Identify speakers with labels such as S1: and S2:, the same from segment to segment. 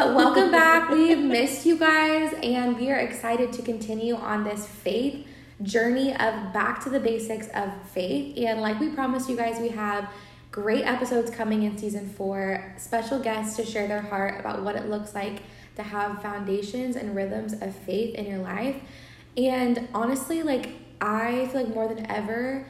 S1: But welcome back. We've missed you guys, and we are excited to continue on this faith journey of back to the basics of faith. And like we promised you guys, we have great episodes coming in season four, special guests to share their heart about what it looks like to have foundations and rhythms of faith in your life. And honestly, like I feel like more than ever,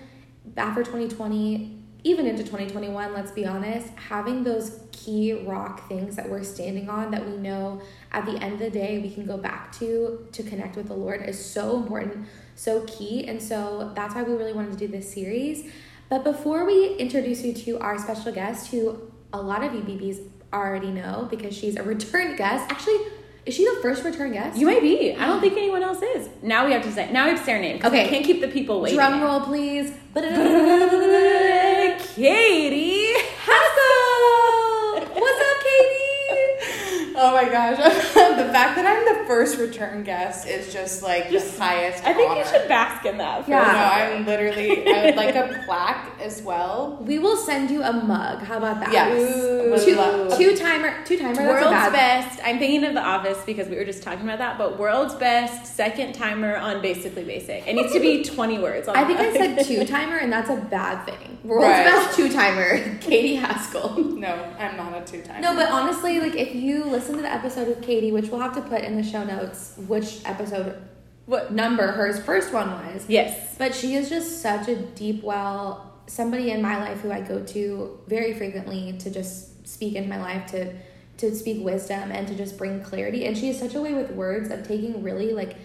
S1: after 2020, even into 2021, let's be honest, having those key rock things that we're standing on that we know at the end of the day we can go back to to connect with the Lord is so important, so key. And so that's why we really wanted to do this series. But before we introduce you to our special guest, who a lot of you BBs already know because she's a return guest. Actually, is she the first return guest?
S2: You may be. I don't think anyone else is. Now we have to say. Now we have to say her name.
S1: Okay.
S2: We can't keep the people waiting.
S1: Drum roll, please.
S2: Katie Haskell.
S1: What's up, Katie?
S3: Oh my gosh. the fact that I'm first return guest is just like
S2: Just-
S3: the highest
S2: I think
S3: honor.
S2: you should bask in that. For
S1: Yeah.
S3: No. I'm literally, I would like a plaque as well.
S1: We will send you a mug. How about that?
S3: Yes.
S2: Ooh.
S1: Two,
S3: love-
S1: two timer, two timer. That's a
S2: World's
S1: bad.
S2: best. I'm thinking of The Office because we were just talking about that. But world's best second timer on Basically Basic. It needs to be 20 words. On
S1: I think I said two timer, and that's a bad thing. World's
S3: Right.
S1: best two timer, Katie Haskell.
S3: No, I'm not a two timer.
S1: No, but honestly, like if you listen to the episode with Katie, which we'll have to put in the show notes, which episode
S2: what?
S1: number hers first one was.
S2: Yes.
S1: But she is just such a deep well, somebody in my life who I go to very frequently to just speak into my life, to to speak wisdom and to just bring clarity. And she has such a way with words of taking really like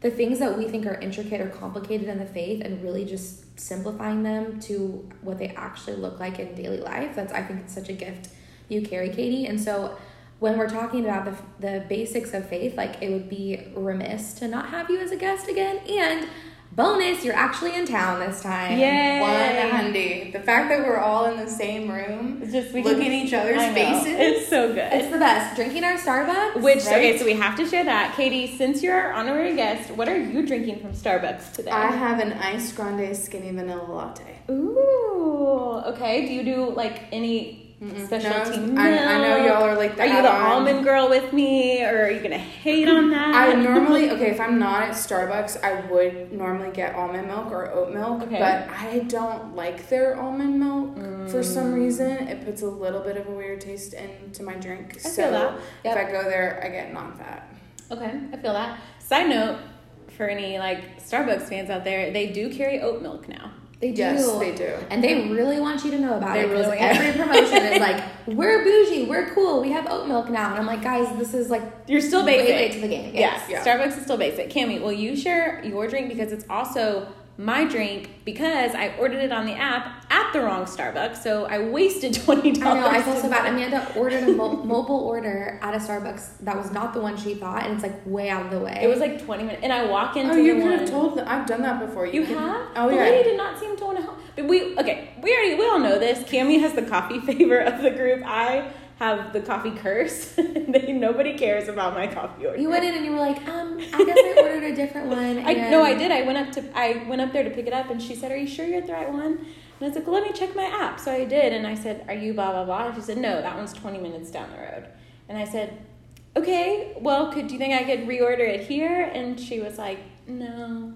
S1: the things that we think are intricate or complicated in the faith and really just simplifying them to what they actually look like in daily life. That's I think it's such a gift you carry, Katie. And so when we're talking about the, the basics of faith, like it would be remiss to not have you as a guest again. And bonus, you're actually in town this time.
S2: Yay.
S3: One handy. The fact that we're all in the same room,
S2: It's just we
S3: looking
S2: can,
S3: at each other's faces.
S2: It's so good.
S1: It's the best. Drinking our Starbucks.
S2: Which okay, so we have to share that. Katie, since you're our honorary guest, what are you drinking from Starbucks today?
S3: I have an iced grande skinny vanilla latte.
S2: Ooh, okay. Do you do like any specialty
S3: No, I, I know y'all are like the
S2: Are you the almond girl with me, or are you gonna hate on that?
S3: I normally okay if I'm not at Starbucks, I would normally get almond milk or oat milk,
S2: Okay.
S3: but I don't like their almond milk for some
S2: Mm.
S3: reason. It puts a little bit of a weird taste into my drink.
S2: I
S3: so
S2: feel that.
S1: Yep.
S3: if I go there, I get non-fat.
S2: Okay, I feel that. Side note, for any like Starbucks fans out there, they do carry oat milk now.
S1: They do.
S3: Yes, they do.
S1: And they really want you to know about
S2: They
S1: it
S2: really-
S1: every promotion is like, we're bougie, we're cool, we have oat milk now. And I'm like, guys, this is like
S2: You're still
S1: way
S2: basic.
S1: late to the game.
S2: Yes,
S3: Yeah.
S2: Starbucks is still basic. Cami, will you share your drink because it's also my drink because I ordered it on the app at the wrong Starbucks, so I wasted twenty
S1: I
S2: dollars.
S1: know, I feel so bad. Amanda ordered a mo- mobile order at a Starbucks that was not the one she thought, and it's like way out of the way.
S2: It was like twenty minutes, and I walk into
S3: Oh, you
S2: the
S3: could
S2: one.
S3: have told them. I've done that before.
S2: You
S3: could-
S2: have?
S3: Oh
S2: the
S3: yeah.
S2: lady did not seem to want to help. But we okay. We already we all know this. Cami has the coffee favor of the group. I have the coffee curse. they, nobody cares about my coffee order.
S1: You went in and you were like, um, I guess I ordered a different one.
S2: I no, I did. I went up to I went up there to pick it up, and she said, "Are you sure you're at the right one?" And I was like, "Well, let me check my app." So I did, and I said, "Are you blah blah blah?" And she said, "No, that one's twenty minutes down the road." And I said, "Okay, well, could do you think I could reorder it here?" And she was like, "No."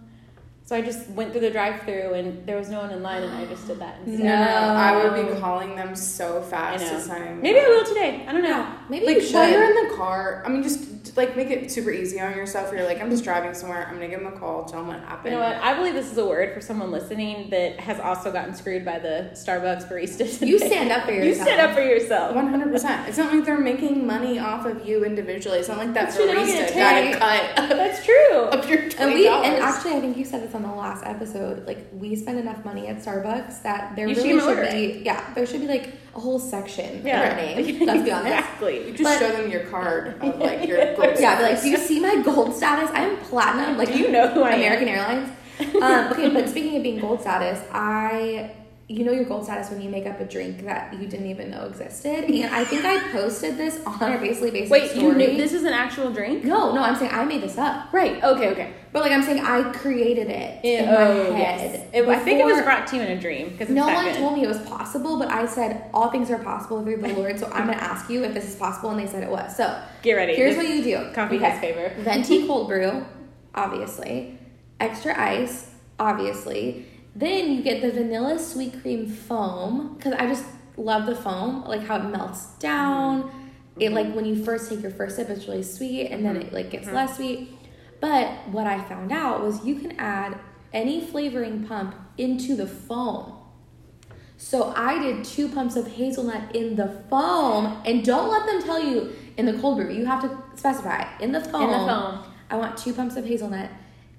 S2: So I just went through the drive-through, and there was no one in line, and I just did that instead.
S3: No, I would be calling them so
S2: I
S3: fast
S2: know.
S3: to sign.
S2: Maybe I will today. I don't know.
S1: Yeah, maybe
S3: Like
S1: you should.
S3: while you're in the car, I mean, just like make it super easy on yourself. You're like, I'm just driving somewhere. I'm gonna give them a call, tell them what happened.
S2: You know what? I believe this is a word for someone listening that has also gotten screwed by the Starbucks barista.
S1: You stand up for yourself.
S2: You
S1: yourself.
S2: stand up for yourself.
S3: One hundred percent. It's not like they're making money off of you individually. It's not like that
S2: That's true,
S3: barista got a cut
S2: That's true.
S3: of your
S1: And
S3: twenty
S1: we
S3: dollars.
S1: and actually I think you said this on the last episode. Like we spend enough money at Starbucks that there
S2: You
S1: really
S2: should
S1: should be yeah, there should be like a whole section
S2: Yeah.
S1: yeah. name. Let's be honest.
S2: Exactly.
S3: you just
S1: but-
S3: show them your card of like your gold status.
S1: Yeah, be like, do you see my gold status? I'm platinum. Like,
S2: Do you know who I am?
S1: American Airlines. um, okay, but speaking of being gold status, I you know your gold status when you make up a drink that you didn't even know existed. And I think I posted this on our basically basic
S2: Wait,
S1: story.
S2: you knew this is an actual drink?
S1: No, no, I'm saying I made this up.
S2: Right. Okay. Okay.
S1: But like I'm saying, I created it in,
S2: oh,
S1: my head.
S2: yes. It- I think it was brought to you in a dream because
S1: No one
S2: good.
S1: told me it was possible, but I said all things are possible through the Lord. So I'm gonna ask you if this is possible, and they said it was. So
S2: Get ready.
S1: here's
S2: This
S1: what you do:
S2: Coffee
S1: Okay.
S2: has favor.
S1: venti cold brew, obviously, extra ice, obviously. Then you get the vanilla sweet cream foam because I just love the foam, like how it melts down. Mm-hmm. It like when you first take your first sip, it's really sweet, and then it like gets mm-hmm. less sweet. But what I found out was you can add any flavoring pump into the foam. So I did two pumps of hazelnut in the foam, and don't let them tell you in the cold brew. You have to specify in the foam.
S2: In the foam.
S1: I want two pumps of hazelnut,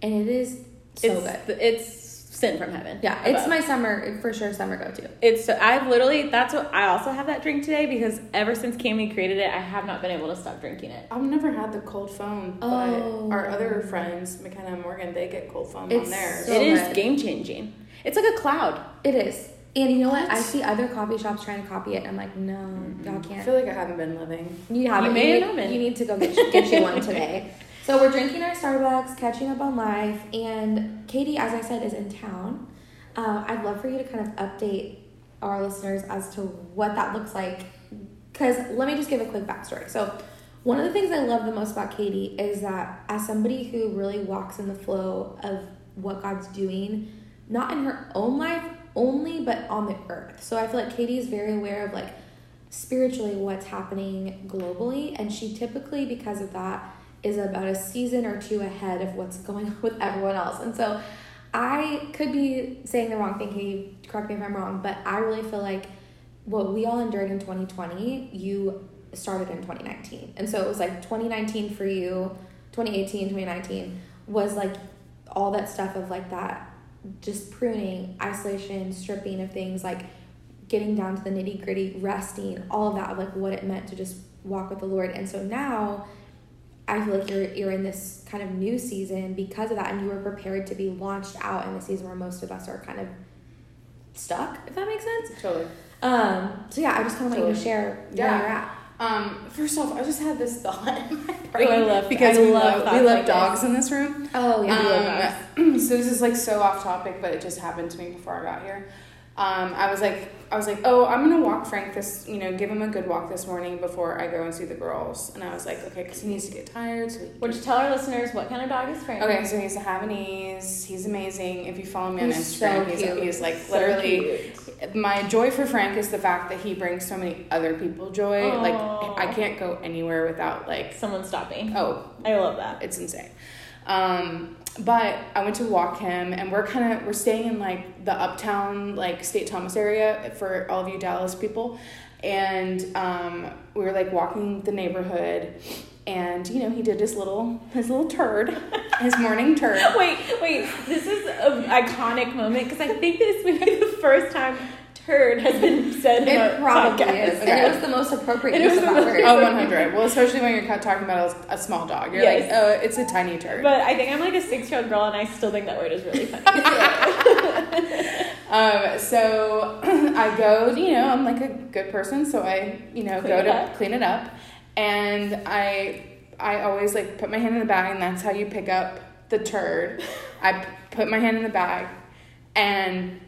S1: and it is so
S2: it's,
S1: good.
S2: It's sent from heaven.
S1: Yeah, it's my summer for sure. Summer go to.
S2: It's so I've literally that's what I also have that drink today because ever since Cami created it, I have not been able to stop drinking it.
S3: I've never had the cold foam, but
S1: Oh.
S3: our other friends, McKenna and Morgan, they get cold foam
S1: It's
S3: on theirs.
S1: so
S2: it is
S1: good.
S2: game changing. It's like a cloud.
S1: It is, and you know what? I see other coffee shops trying to copy it. I'm like, no, y'all
S3: I
S1: can't.
S3: I feel like I haven't been living.
S1: You have
S2: You
S1: you,
S2: have
S1: need,
S2: been.
S1: you need to go get, get you one today. So we're drinking our Starbucks, catching up on life, and Katie, as I said, is in town. Uh, I'd love for you to kind of update our listeners as to what that looks like. Because let me just give a quick backstory. So one of the things I love the most about Katie is that as somebody who really walks in the flow of what God's doing, not in her own life only, but on the earth. So I feel like Katie is very aware of like spiritually what's happening globally and she typically because of that is about a season or two ahead of what's going on with everyone else and so i could be saying the wrong thing Katie, correct me if i'm wrong but i really feel like what we all endured in 2020 you started in 2019 and so it was like 2019 for you 2018 2019 was like all that stuff of like that just pruning isolation stripping of things like getting down to the nitty gritty, resting, all of that, like what it meant to just walk with the Lord. And so now I feel like you're you're in this kind of new season because of that, and you were prepared to be launched out in the season where most of us are kind of stuck, if that makes sense.
S3: Totally.
S1: Um, so yeah, I just kind of want you to share
S3: Yeah.
S1: where you're at.
S3: Um, first off, I just had this thought in my brain
S2: Oh, I love-
S3: because
S2: I
S3: we
S2: love
S3: love, we love
S2: like this.
S3: dogs in this room.
S1: Oh yeah,
S3: Um, so this is like so off topic, but it just happened to me before I got here. Um, I was like, I was like, oh, I'm gonna walk Frank this, you know, give him a good walk this morning before I go and see the girls. And I was like, okay, because he needs to get tired. So
S2: Would you tell our listeners what kind of dog is Frank?
S3: Okay, so he's a Havanese. He's amazing. If you follow me on
S1: He's so
S3: Instagram, he's,
S1: cute.
S3: he's like
S2: So
S3: literally.
S2: cute.
S3: My joy for Frank is the fact that he brings so many other people joy.
S2: Aw.
S3: Like I can't go anywhere without like,
S2: someone stopping.
S3: oh,
S2: I love that.
S3: it's insane. Um, but I went to walk him, and we're kind of we're staying in like the uptown like State Thomas area for all of you Dallas people, and um, we were like walking the neighborhood, and you know he did his little his little turd, his morning turd.
S2: Wait, wait. This is an iconic moment because I think this may be the first time "turd" has been said in
S1: it
S2: our
S1: probably
S2: podcast.
S1: is, and it was the most appropriate
S2: It
S1: use
S2: was
S1: of
S2: the
S1: that
S2: most-
S1: word.
S3: Oh, 100. Well, especially when you're talking about a, a small dog. You're
S2: Yes.
S3: like, oh, it's a tiny turd.
S2: But I think I'm like a six-year-old girl, and I still think that word is really funny.
S3: Um, so I go, you know, I'm like a good person, so I, you know,
S2: Clean
S3: go to
S2: up.
S3: clean it up, and I, I always like put my hand in the bag, and that's how you pick up the turd. I put my hand in the bag, and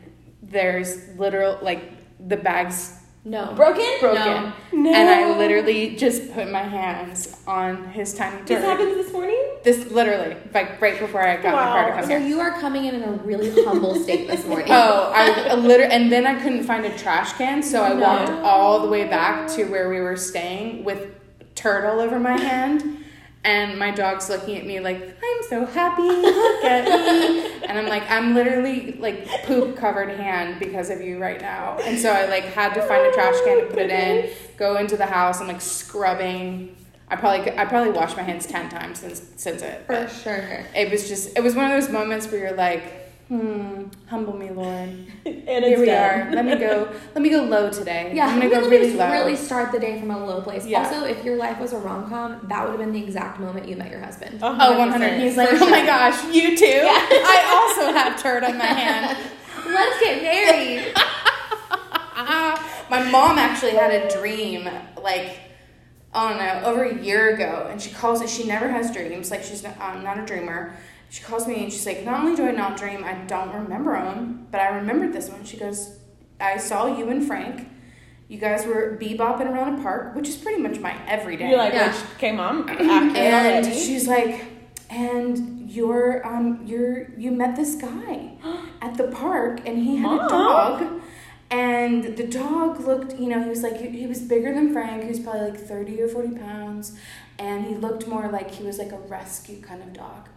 S3: there's literal like the bag's
S1: No,
S2: Broken?
S3: broken,
S2: No.
S3: and I literally just put my hands on his tiny turd.
S2: This happens this morning.
S3: This literally, like right before I got in my car to
S2: Wow.
S3: come
S1: So
S3: here.
S1: you are coming in in a really humble state this morning.
S3: Oh, I literally, and then I couldn't find a trash can, so I
S2: No.
S3: walked all the way back to where we were staying with turtle over my hand. And my dog's looking at me like, I'm so happy, look at me. And I'm like, I'm literally like poop covered hand because of you right now. And so I like had to find a trash can to put it in, go into the house, I'm like scrubbing. I probably I probably washed my hands ten times since since it.
S1: For sure.
S3: it was just it was one of those moments where you're like hmm humble me lord
S2: And
S3: here
S2: it's
S3: we
S2: done.
S3: are let me go let me go low today
S1: Yeah,
S3: i'm gonna go
S1: really,
S3: really low
S1: really start the day from a low place.
S3: Yeah.
S1: Also, if your life was a rom com, that would have been the exact moment you met your husband.
S3: oh 100 he's like oh my gosh you too i also have turd on my hand
S1: Let's get married.
S3: My mom actually had a dream, like, I don't know, over a year ago, and she calls it. She never has dreams. Like she's not, um, not a dreamer. She calls me and she's like, not only do I not dream, I don't remember them, but I remembered this one. She goes, I saw you and Frank. You guys were bebopping around a park, which is pretty much my everyday.
S2: You're like,
S1: Yeah.
S2: which, okay, mom.
S3: and she's like, and you're um you're you met this guy at the park, and he had
S2: Mom.
S3: a dog, and the dog looked, you know, he was like he, he was bigger than Frank. He was probably like thirty or forty pounds, and he looked more like he was like a rescue kind of dog,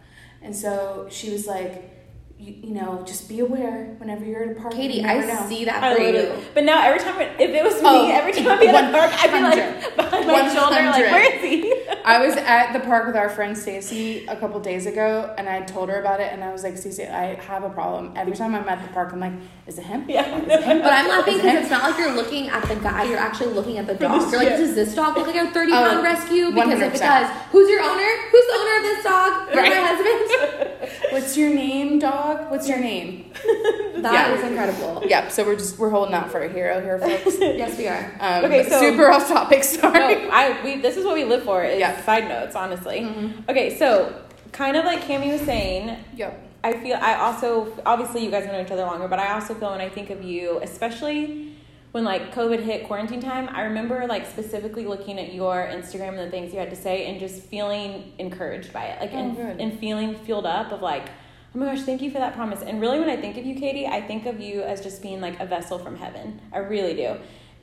S3: and so she was like. You, you know, just be aware whenever you're at a park.
S1: Katie, I
S3: know.
S1: see that
S2: I
S1: for you.
S2: But now every time, if it was me,
S3: Oh,
S2: every time I'd be at a park, I'd be like behind my shoulder, like, where is he?
S3: I was at the park with our friend Stacy a couple days ago, and I told her about it, and I was like, Stacy, I have a problem. Every time I'm at the park, I'm like, is it him?
S2: Yeah.
S3: Is it him?
S1: But I'm laughing because it's not like you're looking at the guy, you're actually looking at the dog. You're like, does this dog look like a 30
S3: Oh,
S1: pound rescue? Because if it
S3: 100%.
S1: does, who's your owner? Who's the owner of this dog?
S3: Right.
S1: my husband.
S3: What's your name, dog? What's your name?
S1: That is
S3: Yeah.
S1: incredible.
S3: Yep. So we're just we're holding out for a hero here, folks.
S1: Yes, we are.
S3: Um,
S2: Okay, so-
S3: super off topic. Sorry.
S2: no, I we this is what we live for. Is
S3: Yeah.
S2: side notes, honestly.
S3: Mhm.
S2: Okay, so kind of like Cami was saying,
S3: Yep.
S2: I feel I also obviously you guys know each other longer, but I also feel when I think of you, especially when like COVID hit quarantine time, I remember like specifically looking at your Instagram and the things you had to say and just feeling encouraged by it, like
S3: Oh,
S2: and,
S3: good.
S2: and feeling fueled up of like, oh my gosh, thank you for that promise. And really, when I think of you, Katie, I think of you as just being like a vessel from heaven. I really do.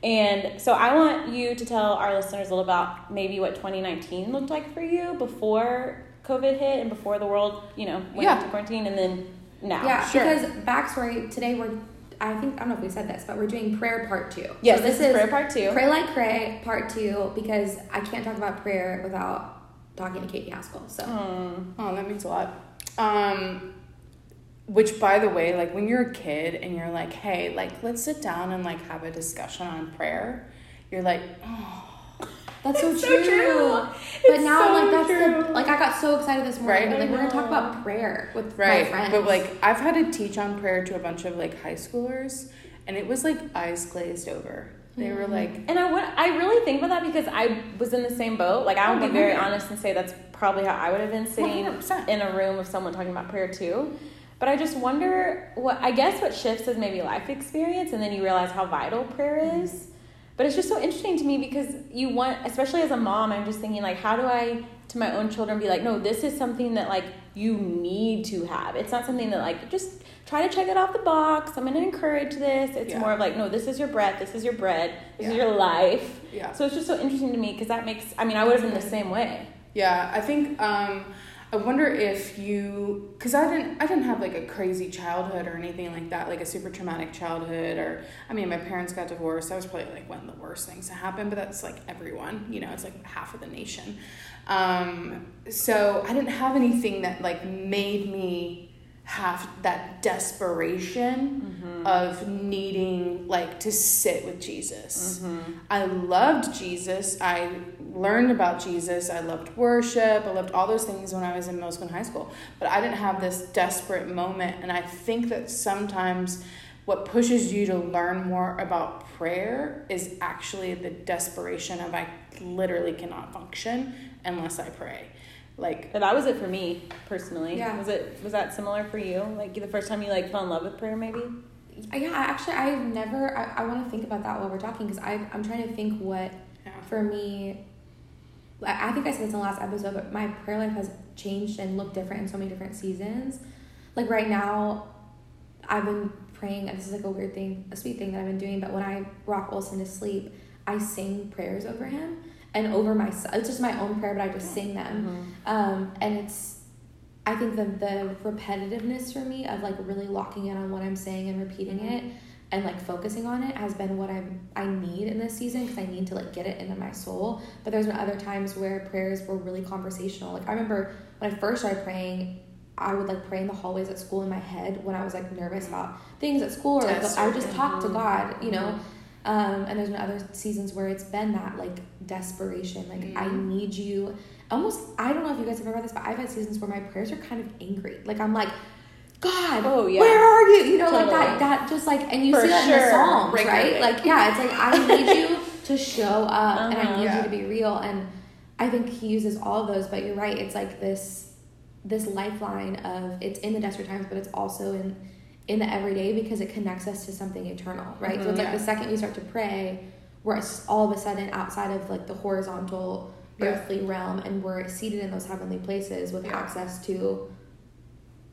S2: And so I want you to tell our listeners a little about maybe what 2019 looked like for you before COVID hit and before the world, you know, went
S3: Yeah.
S2: into quarantine and then now.
S1: Yeah,
S3: sure.
S1: because backstory today we're I think I don't know if we said this, but we're doing prayer part two.
S2: Yes,
S1: So
S2: this, is prayer part two.
S1: Pray like pray part two because I can't talk about prayer without talking to Katie Haskell. So
S2: Hmm.
S3: Oh, that means a lot. Um, which, by the way, like when you're a kid and you're like, hey, like let's sit down and like have a discussion on prayer. You're like, oh,
S1: that's so
S2: It's so
S1: true.
S2: true.
S1: But
S2: It's
S1: now
S2: so
S1: like that's the like I got so excited this morning.
S3: Right?
S1: Like we're gonna talk about prayer with
S3: right.
S1: my friends.
S3: But like I've had to teach on prayer to a bunch of like high schoolers, and it was like eyes glazed over. They were like,
S2: And I would, I really think about that because I was in the same boat. Like I would
S3: Oh,
S2: be very honest and say that's probably how I would have been sitting
S3: 100%.
S2: in a room of someone talking about prayer too. But I just wonder what I guess what shifts is maybe life experience, and then you realize how vital prayer is. But it's just so interesting to me because you want, especially as a mom, I'm just thinking like, how do I to my own children be like, no, this is something that like you need to have. It's not something that like just try to check it off the box. I'm going to encourage this. It's
S3: Yeah.
S2: more of like, no, this is your breath. This is your bread. This is your life.
S3: yeah.
S2: So it's just so interesting to me because that makes. I mean, I would have been the same way.
S3: Yeah, I think um, I wonder if you, because I didn't, I didn't have like a crazy childhood or anything like that, like a super traumatic childhood, or I mean, my parents got divorced. That was probably like one of the worst things to happen, but that's like everyone, you know, it's like half of the nation. Um, so I didn't have anything that like made me have that desperation mm-hmm. of needing like to sit with Jesus. Mm-hmm. I loved Jesus. I learned about Jesus. I loved worship. I loved all those things when I was in middle school and high school. But I didn't have this desperate moment. And I think that sometimes what pushes you to learn more about prayer is actually the desperation of I literally cannot function unless I pray. Like
S2: But that was it for me personally.
S1: Yeah.
S2: Was it? Was that similar for you? Like the first time you like fell in love with prayer, maybe?
S1: yeah, actually I've never I, I want to think about that while we're talking because I I'm trying to think what
S3: yeah.
S1: for me I I think I said this in the last episode, but my prayer life has changed and looked different in so many different seasons. Like right now, I've been praying, and this is like a weird thing, a sweet thing that I've been doing, but when I rock Olson to sleep, I sing prayers over him and over myself. It's just my own prayer, but I just sing them. Mm-hmm. Um, and it's, I think the, the repetitiveness for me of like really locking in on what I'm saying and repeating it mm-hmm. and like focusing on it has been what I'm I need in this season because I need to like get it into my soul. But there's been other times where prayers were really conversational. Like I remember when I first started praying, I would like pray in the hallways at school in my head when I was like nervous mm-hmm. about things at school or like I would just talk to God, you know. Um, and there's been other seasons where it's been that like desperation, like I
S3: Mhm.
S1: need you. Almost, I don't know if you guys have ever had this, but I've had seasons where my prayers are kind of angry. Like I'm like, God,
S2: Oh, yeah.
S1: where are you? You know, like that, that just like, and you
S2: For
S1: see that in the
S2: sure.
S1: Psalms,
S3: Regularly.
S1: right? Like, yeah, it's like, I need you to show up and I
S2: Uh-huh.
S1: need
S3: Yeah.
S1: you to be real. And I think he uses all of those, but you're right. It's like this, this lifeline of it's in the desperate times, but it's also in, in the everyday because it connects us to something eternal, right? So it's like
S3: mm-hmm.
S1: the second we start to pray, we're all of a sudden outside of like the horizontal
S3: Yeah.
S1: earthly realm and we're seated in those heavenly places with
S3: Yeah.
S1: access to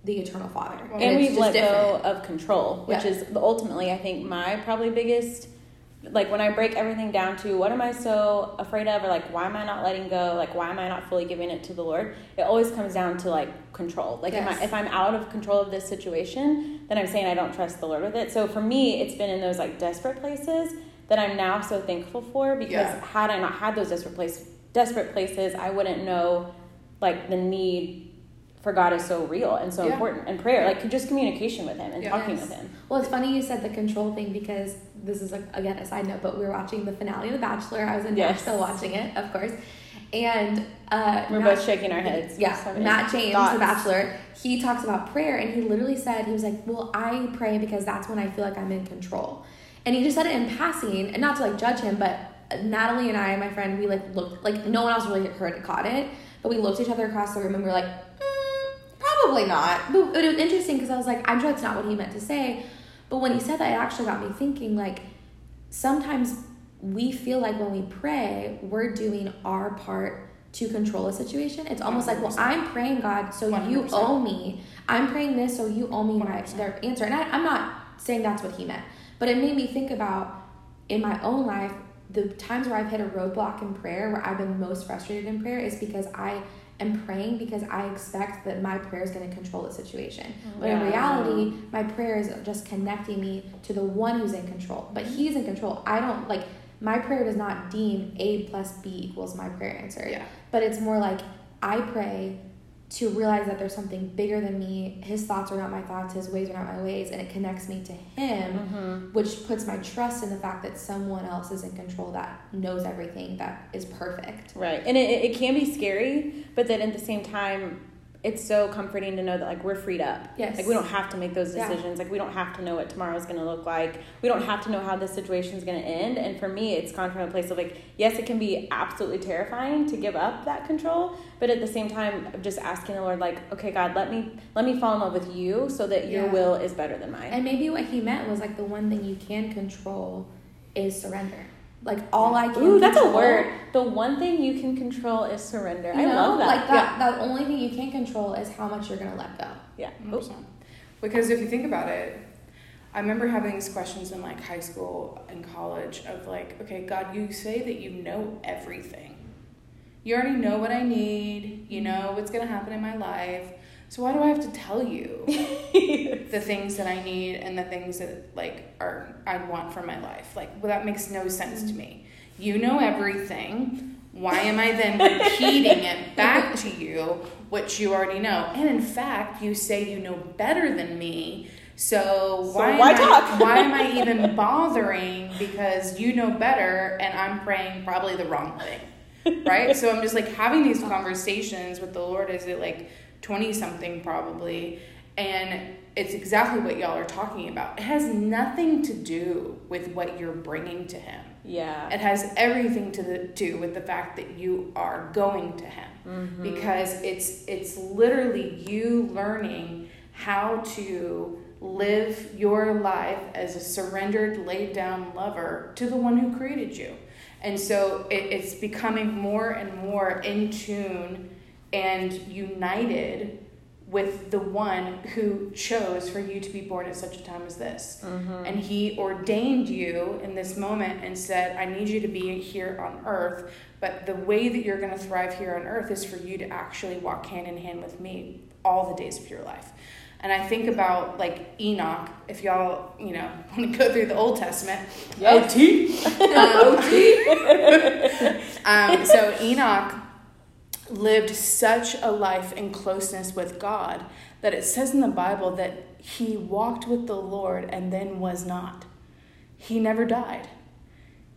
S1: the eternal father
S3: Well,
S2: and
S1: it's
S2: we've let
S1: different.
S2: go of control, which
S1: Yeah.
S2: is ultimately, I think, my probably biggest. Like when I break everything down to what am I so afraid of, or like why am I not letting go, like why am I not fully giving it to the Lord? It always comes down to like control. Like
S1: Yes.
S2: I, if I'm out of control of this situation, then I'm saying I don't trust the Lord with it. So for me, it's been in those like desperate places that I'm now so thankful for because
S3: Yeah.
S2: had I not had those desperate place, desperate places, I wouldn't know like the need for God is so real and so
S3: Yeah.
S2: important and prayer, like just communication with Him and
S3: Yeah.
S2: talking
S1: Yes.
S2: with Him.
S1: well it's funny you said the control thing because this is like again a side note but we were watching the finale of the bachelor i was in
S2: Yes.
S1: nashville watching it of course and uh
S2: We're
S1: Matt-
S2: both shaking our heads.
S1: yeah
S2: Sorry.
S1: matt james
S2: Thoughts.
S1: the bachelor he talks about prayer and he literally said he was like well i pray because that's when i feel like i'm in control and he just said it in passing and not to like judge him but natalie and i my friend we like looked like no one else really heard caught it but we looked at each other across the room and we were like mm, probably not. But it was interesting because i was like i'm sure that's not what he meant to say but when he said that it actually got me thinking like sometimes we feel like when we pray we're doing our part to control a situation. It's almost like well i'm praying god so you
S3: 100%.
S1: owe me. I'm praying this so you owe me my their answer. And I, i'm not saying that's what he meant but it made me think about in my own life the times where i've hit a roadblock in prayer where i've been most frustrated in prayer is because i am praying because i expect that my prayer is going to control the situation. But in reality my prayer is just connecting me to the one who's in control but he's in control. I don't like my prayer does not deem a plus b equals my prayer answer.
S3: Yeah.
S1: but it's more like I pray to realize that there's something bigger than me. His thoughts are not my thoughts, his ways are not my ways, and it connects me to him,
S2: Mhm.
S1: which puts my trust in the fact that someone else is in control that knows everything that is perfect.
S2: Right. And it, it can be scary, but then at the same time, it's so comforting to know that like we're freed up.
S1: Yes.
S2: Like we don't have to make those
S1: Yeah.
S2: decisions. Like we don't have to know what tomorrow's going to look like. We don't have to know how this situation is going to end. And for me, it's gone from a place of like, yes, it can be absolutely terrifying to give up that control, but at the same time, just asking the Lord, like, okay, God, let me let me fall in love with you, so that your
S1: Yeah.
S2: will is better than mine.
S1: And maybe what he meant was like the one thing you can control is surrender. Like all I can
S2: Ooh, that's a word. The one thing you can control is surrender.
S1: You
S2: I
S1: know,
S2: love that.
S1: Like that, the only thing you can control is how much you're gonna let go.
S2: Yeah. yeah.
S3: 100%. Because if you think about it, I remember having these questions in like high school and college of like, okay, God, you say that you know everything. You already know what I need, you know what's gonna happen in my life. So why do I have to tell you the things that I need and the things that like are I want for my life? Like well, that makes no sense to me. You know everything. Why am I then repeating it back to you, which you already know? And in fact, you say you know better than me. So why,
S2: why
S3: am
S2: talk?
S3: I, why am I even bothering? Because you know better, and I'm praying probably the wrong thing, right? so I'm just like having these conversations with the Lord Is it like twenty something probably, and it's exactly what y'all are talking about. It has nothing to do with what you're bringing to Him.
S2: Yeah.
S3: It has everything to the, do with the fact that you are going to him
S2: Mm-hmm.
S3: because it's it's literally you learning how to live your life as a surrendered, laid down lover to the one who created you. And so it, it's becoming more and more in tune and united with the one who chose for you to be born at such a time as this.
S2: Mm-hmm.
S3: And he ordained you in this moment and said, I need you to be here on earth, but the way that you're going to thrive here on earth is for you to actually walk hand in hand with me all the days of your life. And I think about like Enoch, if y'all, you know, want to go through the Old Testament.
S2: Yes.
S3: Um, um, so Enoch lived such a life in closeness with God that it says in the Bible that he walked with the Lord and then was not. He never died.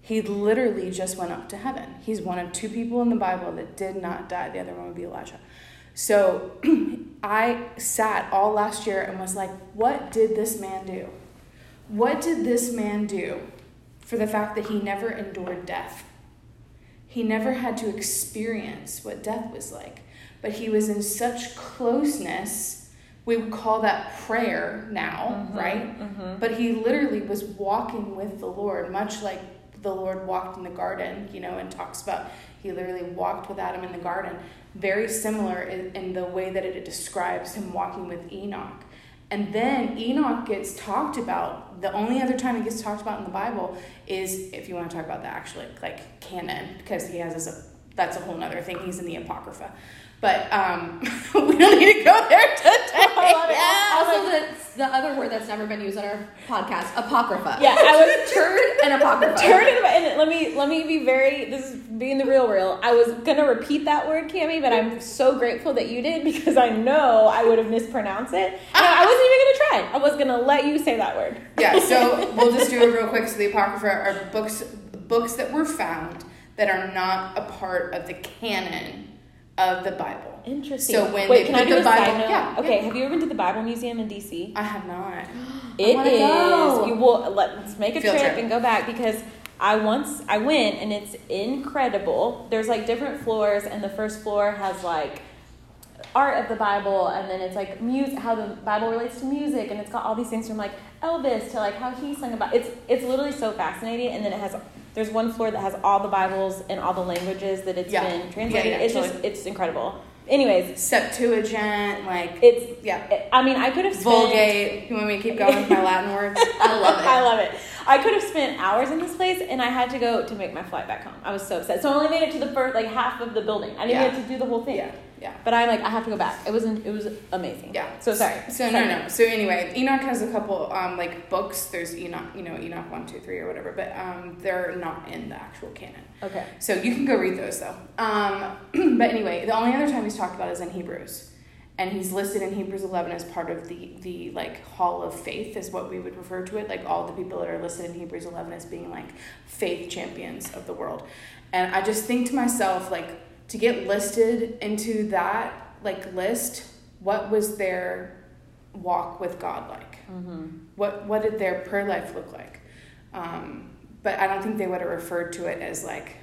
S3: He literally just went up to heaven. He's one of two people in the Bible that did not die. The other one would be Elijah. So I sat all last year and was like, what did this man do? What did this man do for the fact that he never endured death? He never had to experience what death was like, but he was in such closeness. We would call that prayer now,
S2: Mhm,
S3: right?
S2: mhm.
S3: But he literally was walking with the Lord, much like the Lord walked in the garden, you know, and talks about he literally walked with Adam in the garden. Very similar in, in the way that it describes him walking with Enoch. And then Enoch gets talked about. The only other time he gets talked about in the Bible is if you want to talk about the actual like canon, because he has this. That's a whole other thing. He's in the Apocrypha, but um, we don't need to go there today.
S2: I it.
S1: Also, the, the other word that's never been used on our podcast, apocrypha.
S2: Yeah, I was
S1: turd and apocrypha.
S2: Turn it and let me let me be very this is being the real real. I was gonna repeat that word, Cami, but I'm so grateful that you did because I know I would have mispronounced it. And I wasn't even gonna try. I was gonna let you say that word.
S3: yeah, so we'll just do it real quick. So the Apocrypha are books books that were found that are not a part of the canon of the Bible.
S2: Interesting.
S3: So when
S2: Wait,
S3: they
S2: can
S3: put
S2: I do
S3: the Bible- yeah,
S2: okay,
S3: yeah.
S2: have you ever been to the Bible Museum in DC?
S3: I have not.
S2: It
S1: wanna
S2: is.
S1: go.
S2: You will let's make a trip,
S3: trip.
S2: and go back because I once I went and it's incredible. There's like different floors, and the first floor has like art of the Bible, and then it's like music, how the Bible relates to music, and it's got all these things from like Elvis to like how he sung about. It's it's literally so fascinating, and then it has. There's one floor that has all the Bibles and all the languages that it's
S3: Yeah.
S2: been translated.
S3: Yeah, yeah,
S2: it's just it's incredible. Anyways,
S3: Septuagint, like
S2: it's
S3: yeah.
S2: I mean I could have spent
S3: Vulgate. You want me to keep going with my Latin words?
S1: I love it.
S2: I love it. I could have spent hours in this place, and I had to go to make my flight back home. I was so upset. So I only made it to the first, like half of the building. I didn't
S3: Yeah.
S2: get to do the whole thing.
S3: Yeah, yeah.
S2: But I'm like, I have to go back. It wasn't. It was amazing.
S3: Yeah.
S2: So sorry.
S3: So no, no. So anyway, Enoch has a couple um, like books. There's Enoch, you know, Enoch one, two, three, or whatever, but um, they're not in the actual canon.
S2: Okay.
S3: So you can go read those though. Um, but anyway, the only other time he's talked about is in Hebrews, and he's listed in Hebrews eleven as part of the the like Hall of Faith is what we would refer to it. Like all the people that are listed in Hebrews eleven as being like faith champions of the world, and I just think to myself like to get listed into that like list, what was their walk with God like?
S2: Mm-hmm.
S3: what what did their prayer life look like? Um, but I don't think they would have referred to it as like,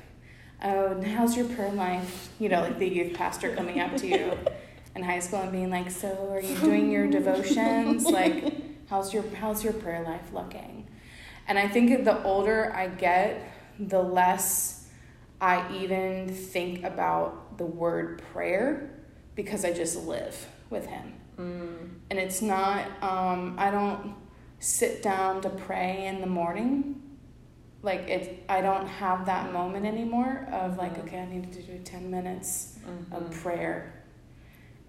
S3: oh, how's your prayer life? You know, like the youth pastor coming up to you in high school and being like, so are you doing your devotions? Like, how's your how's your prayer life looking? And I think the older I get, the less I even think about the word prayer because I just live with Him
S2: Mm.
S3: and it's not um, i don't sit down to pray in the morning like it i don't have that moment anymore of like
S2: Mhm.
S3: okay i need to do 10 minutes
S2: Mm-hmm.
S3: of prayer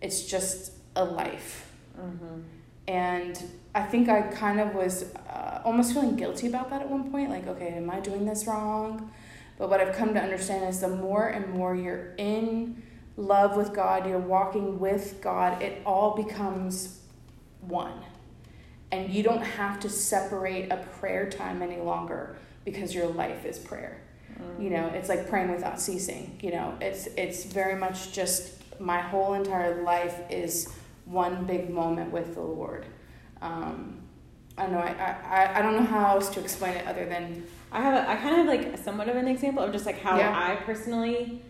S3: it's just a life
S2: Mm-hmm.
S3: and i think i kind of was uh, almost feeling guilty about that at one point like okay am i doing this wrong but what i've come to understand is the more and more you're in love with god you're walking with god it all becomes one. And you don't have to separate a prayer time any longer because your life is prayer. You know it's like praying without ceasing you know. It's it's very much just my whole entire life is one big moment with the lord. Um, i don't know I, I i don't know how else to explain it other than
S2: I have a, I kind of have like somewhat of an example of just like how
S3: Yeah.
S2: I personally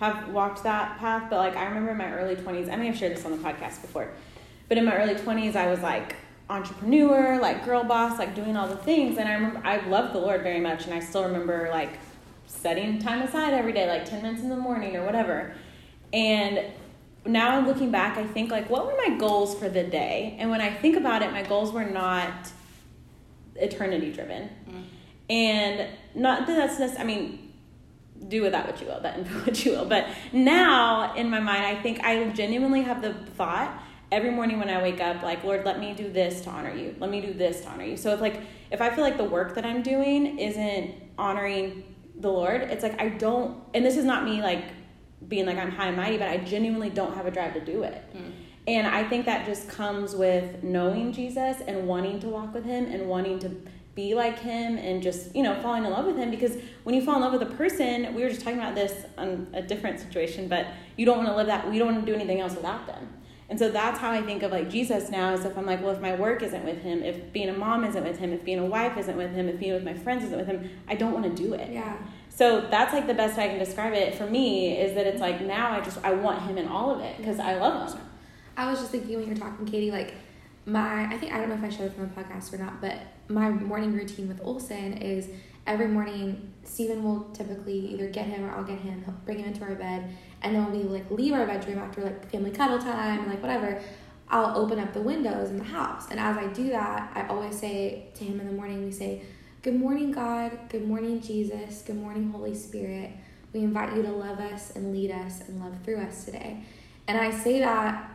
S2: have walked that path. But like I remember in my early twenties, I may have shared this on the podcast before, but in my early twenties, I was like entrepreneur, like girl boss, like doing all the things. And I remember I loved the Lord very much, and I still remember like setting time aside every day, like ten minutes in the morning or whatever. And now I'm looking back, I think like what were my goals for the day? And when I think about it, my goals were not eternity driven. Mm. And not that that's necess- I mean, do with that what you will, that info what you will. But now in my mind, I think I genuinely have the thought every morning when I wake up, like, Lord, let me do this to honor you. Let me do this to honor you. So if like if I feel like the work that I'm doing isn't honoring the Lord, it's like I don't and this is not me like being like I'm high and mighty, but I genuinely don't have a drive to do it. Mm. And I think that just comes with knowing Jesus and wanting to walk with him and wanting to be like him and just you know falling in love with him because when you fall in love with a person we were just talking about this on a different situation but you don't want to live that you don't want to do anything else without them and so that's how i think of like jesus now is if i'm like well if my work isn't with him if being a mom isn't with him if being a wife isn't with him if being with my friends isn't with him i don't want to do it
S1: Yeah.
S2: So that's like the best i can describe it for me is that it's like now i just i want him in all of it because i love him
S1: I was just thinking when you're talking, Katie, like my I think I don't know if I showed it from the podcast or not, but my morning routine with Olson is every morning Stephen will typically either get him or I'll get him, he'll bring him into our bed, and then when we like leave our bedroom after like family cuddle time and like whatever, I'll open up the windows in the house. And as I do that, I always say to him in the morning, we say, Good morning, God. Good morning, Jesus. Good morning, Holy Spirit. We invite you to love us and lead us and love through us today. And I say that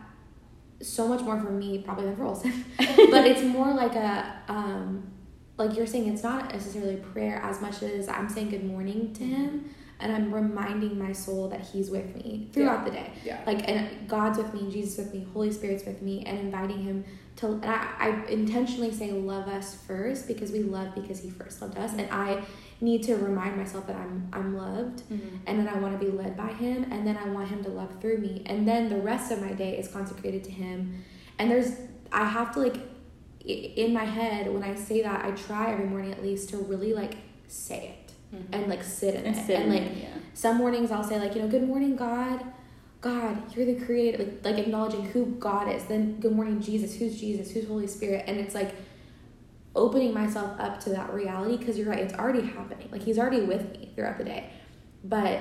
S1: so much more for me probably than for Olson, but it's more like a um, like you're saying it's not necessarily prayer as much as I'm saying good morning to him and I'm reminding my soul that he's with me throughout the day.
S3: Yeah.
S1: Like and God's with me, Jesus with me, Holy Spirit's with me, and inviting him to. And I, I intentionally say love us first because we love because he first loved us, and I need to remind myself that I'm I'm loved mm-hmm. and then I want to be led by him and then I want him to love through me. And then the rest of my day is consecrated to him. And there's I have to like in my head when I say that I try every morning at least to really like say it mm-hmm. and like sit in
S2: and
S1: it.
S2: sit
S1: and like
S2: it, yeah.
S1: some mornings I'll say like you know good morning God God you're the creator like, like acknowledging who God is. Then good morning Jesus. Who's Jesus? Who's Holy Spirit? And it's like opening myself up to that reality because you're right it's already happening. Like he's already with me throughout the day. But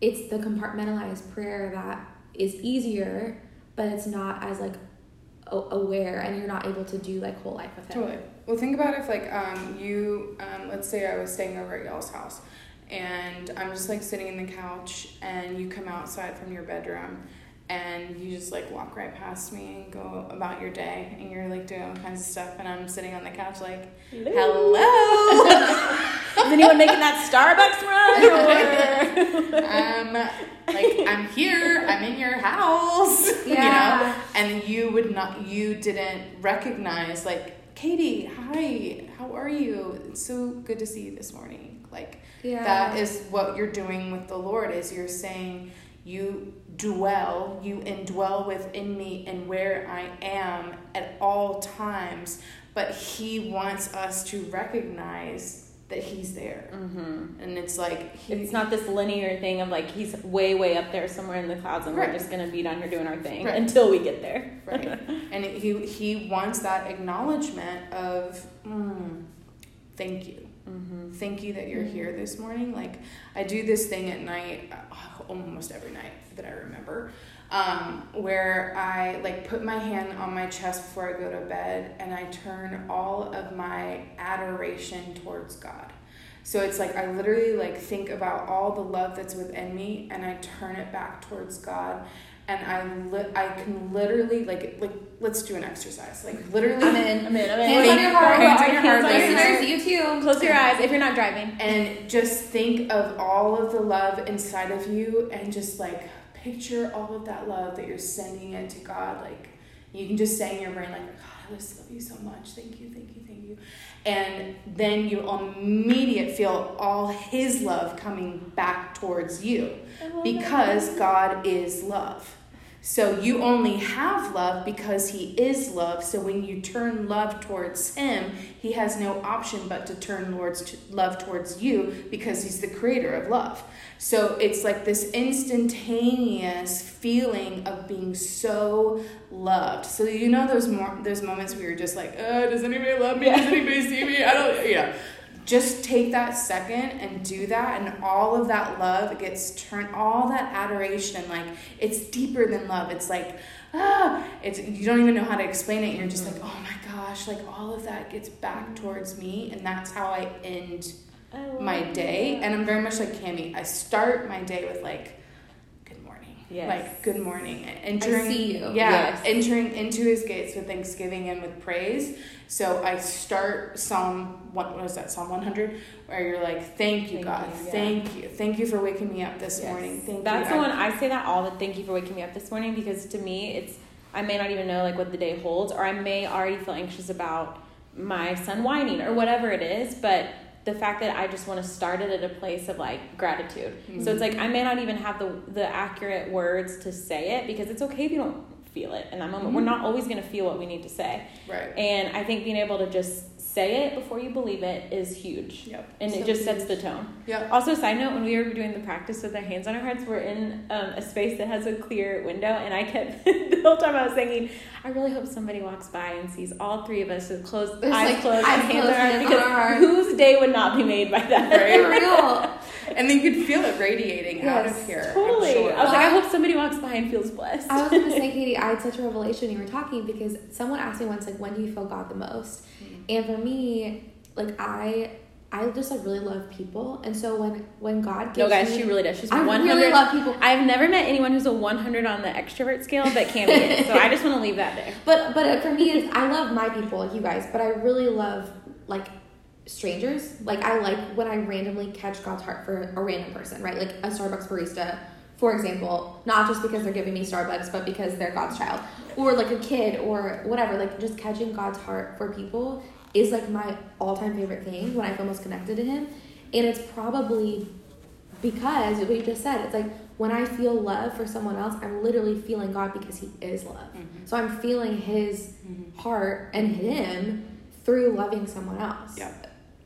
S1: it's the compartmentalized prayer that is easier but it's not as like aware and you're not able to do like whole life with it.
S3: Totally. Well, think about if like um you um let's say I was staying over at y'all's house, and I'm just like sitting in the couch, and you come outside from your bedroom, and you just like walk right past me and go about your day, and you're like doing all kinds of stuff, and I'm sitting on the couch like, hello.
S2: Is anyone making that Starbucks run? Or?
S3: um, like I'm here, I'm in your house, you know, and you would not, you didn't recognize like, Katie, hi, how are you? It's so good to see you this morning. Like
S1: yeah
S3: that is what you're doing with the Lord is you're saying you dwell, you indwell within me and where I am at all times, but He wants us to recognize that He's there.
S2: mm-hmm.
S3: And it's like he,
S2: It's not this linear thing of like he's way, way up there somewhere in the clouds, and
S3: Right.
S2: we're just gonna be down here doing our thing
S3: Right.
S2: until we get there.
S3: right and he he wants that acknowledgement of mm, thank you
S2: Mm-hmm.
S3: thank you that you're here this morning like i do this thing at night uh, almost every night that i remember um, where i like put my hand on my chest before i go to bed and i turn all of my adoration towards god so it's like i literally like think about all the love that's within me and i turn it back towards god and i li- i can literally like like let's do an exercise like literally
S1: I'm in
S2: I'm in. I'm in.
S1: Hands on your heart.
S3: Hands on your heart,
S2: on your
S3: listeners.
S2: heart.
S1: listeners you too
S2: Close your eyes if you're not driving.
S3: and just think of all of the love inside of you and just like picture all of that love that you're sending it to God. Like you can just say in your brain, like, God, I just love you so much. Thank you, thank you, thank you. And then you'll immediate feel all his love coming back towards you because God is love. So you only have love because he is love. So when you turn love towards him, he has no option but to turn Lord's love towards you because he's the creator of love. So it's like this instantaneous feeling of being so loved. So you know those more those moments where you're just like, uh, does anybody love me? Does anybody see me? I don't know just take that second and do that and all of that love gets turned all that adoration like it's deeper than love. It's like ah it's you don't even know how to explain it you're just like oh my gosh like all of that gets back towards me and that's how i end my day. and i'm very much like cami. I start my day with like
S2: Yes.
S3: like good morning entering
S1: see you.
S3: yeah
S2: Yes.
S3: entering into his gates with thanksgiving and with praise so I start Psalm what was that Psalm 100 where you're like thank you
S2: Thank
S3: God
S2: you, yeah.
S3: thank you thank you for waking me up this
S2: Yes.
S3: morning thank
S2: That's
S3: you
S2: the one I say that all the thank you for waking me up this morning because to me it's I may not even know like what the day holds or I may already feel anxious about my son whining or whatever it is, but the fact that I just want to start it at a place of like gratitude. So it's mm-hmm. like I may not even have the the accurate words to say it because it's okay if you don't feel it in that moment. We're not always going to feel what we need to say.
S3: Right.
S2: And I think being able to just say it before you believe it is huge.
S3: Yep.
S2: And
S3: So
S2: it just sets the tone.
S3: Yep.
S2: Also, side note, when we were doing the practice with our hands on our hearts, we're in um, a space that has a clear window, and I kept the whole time I was thinking, I really hope somebody walks by and sees all three of us with closed
S1: There's,
S2: eyes
S1: like,
S2: closed
S1: eyes
S2: and hands
S1: closed,
S2: on our
S1: hands
S2: hearts
S1: on our
S2: because
S1: heart.
S2: whose day would not be made by that?
S1: For real.
S3: And then you could feel it radiating out of here.
S2: Totally.
S3: sure.
S2: I was like, I hope somebody walks by and feels blessed.
S1: I was gonna say, Katie, I had such a revelation you were talking because someone asked me once, like, when do you feel God the most? And for me, like, I, I just like really love people, and so when when God gives no,
S2: guys,
S1: me,
S2: she really does. She's
S1: I
S2: 100.
S1: really love people.
S2: I've never met anyone who's a 100 on the extrovert scale that can be. So I just want to leave that there.
S1: But but for me, it's, I love my people, like you guys, but I really love like strangers. Like I like when I randomly catch God's heart for a random person, right? Like a Starbucks barista, for example, not just because they're giving me Starbucks, but because they're God's child, or like a kid, or whatever. Like just catching God's heart for people is like my all-time favorite thing when I feel most connected to Him, and it's probably because what you just said. It's like when I feel love for someone else, I'm literally feeling God because He is love.
S3: Mhm.
S1: So I'm feeling His
S3: Mhm.
S1: heart and Him through loving someone else.
S3: Yeah.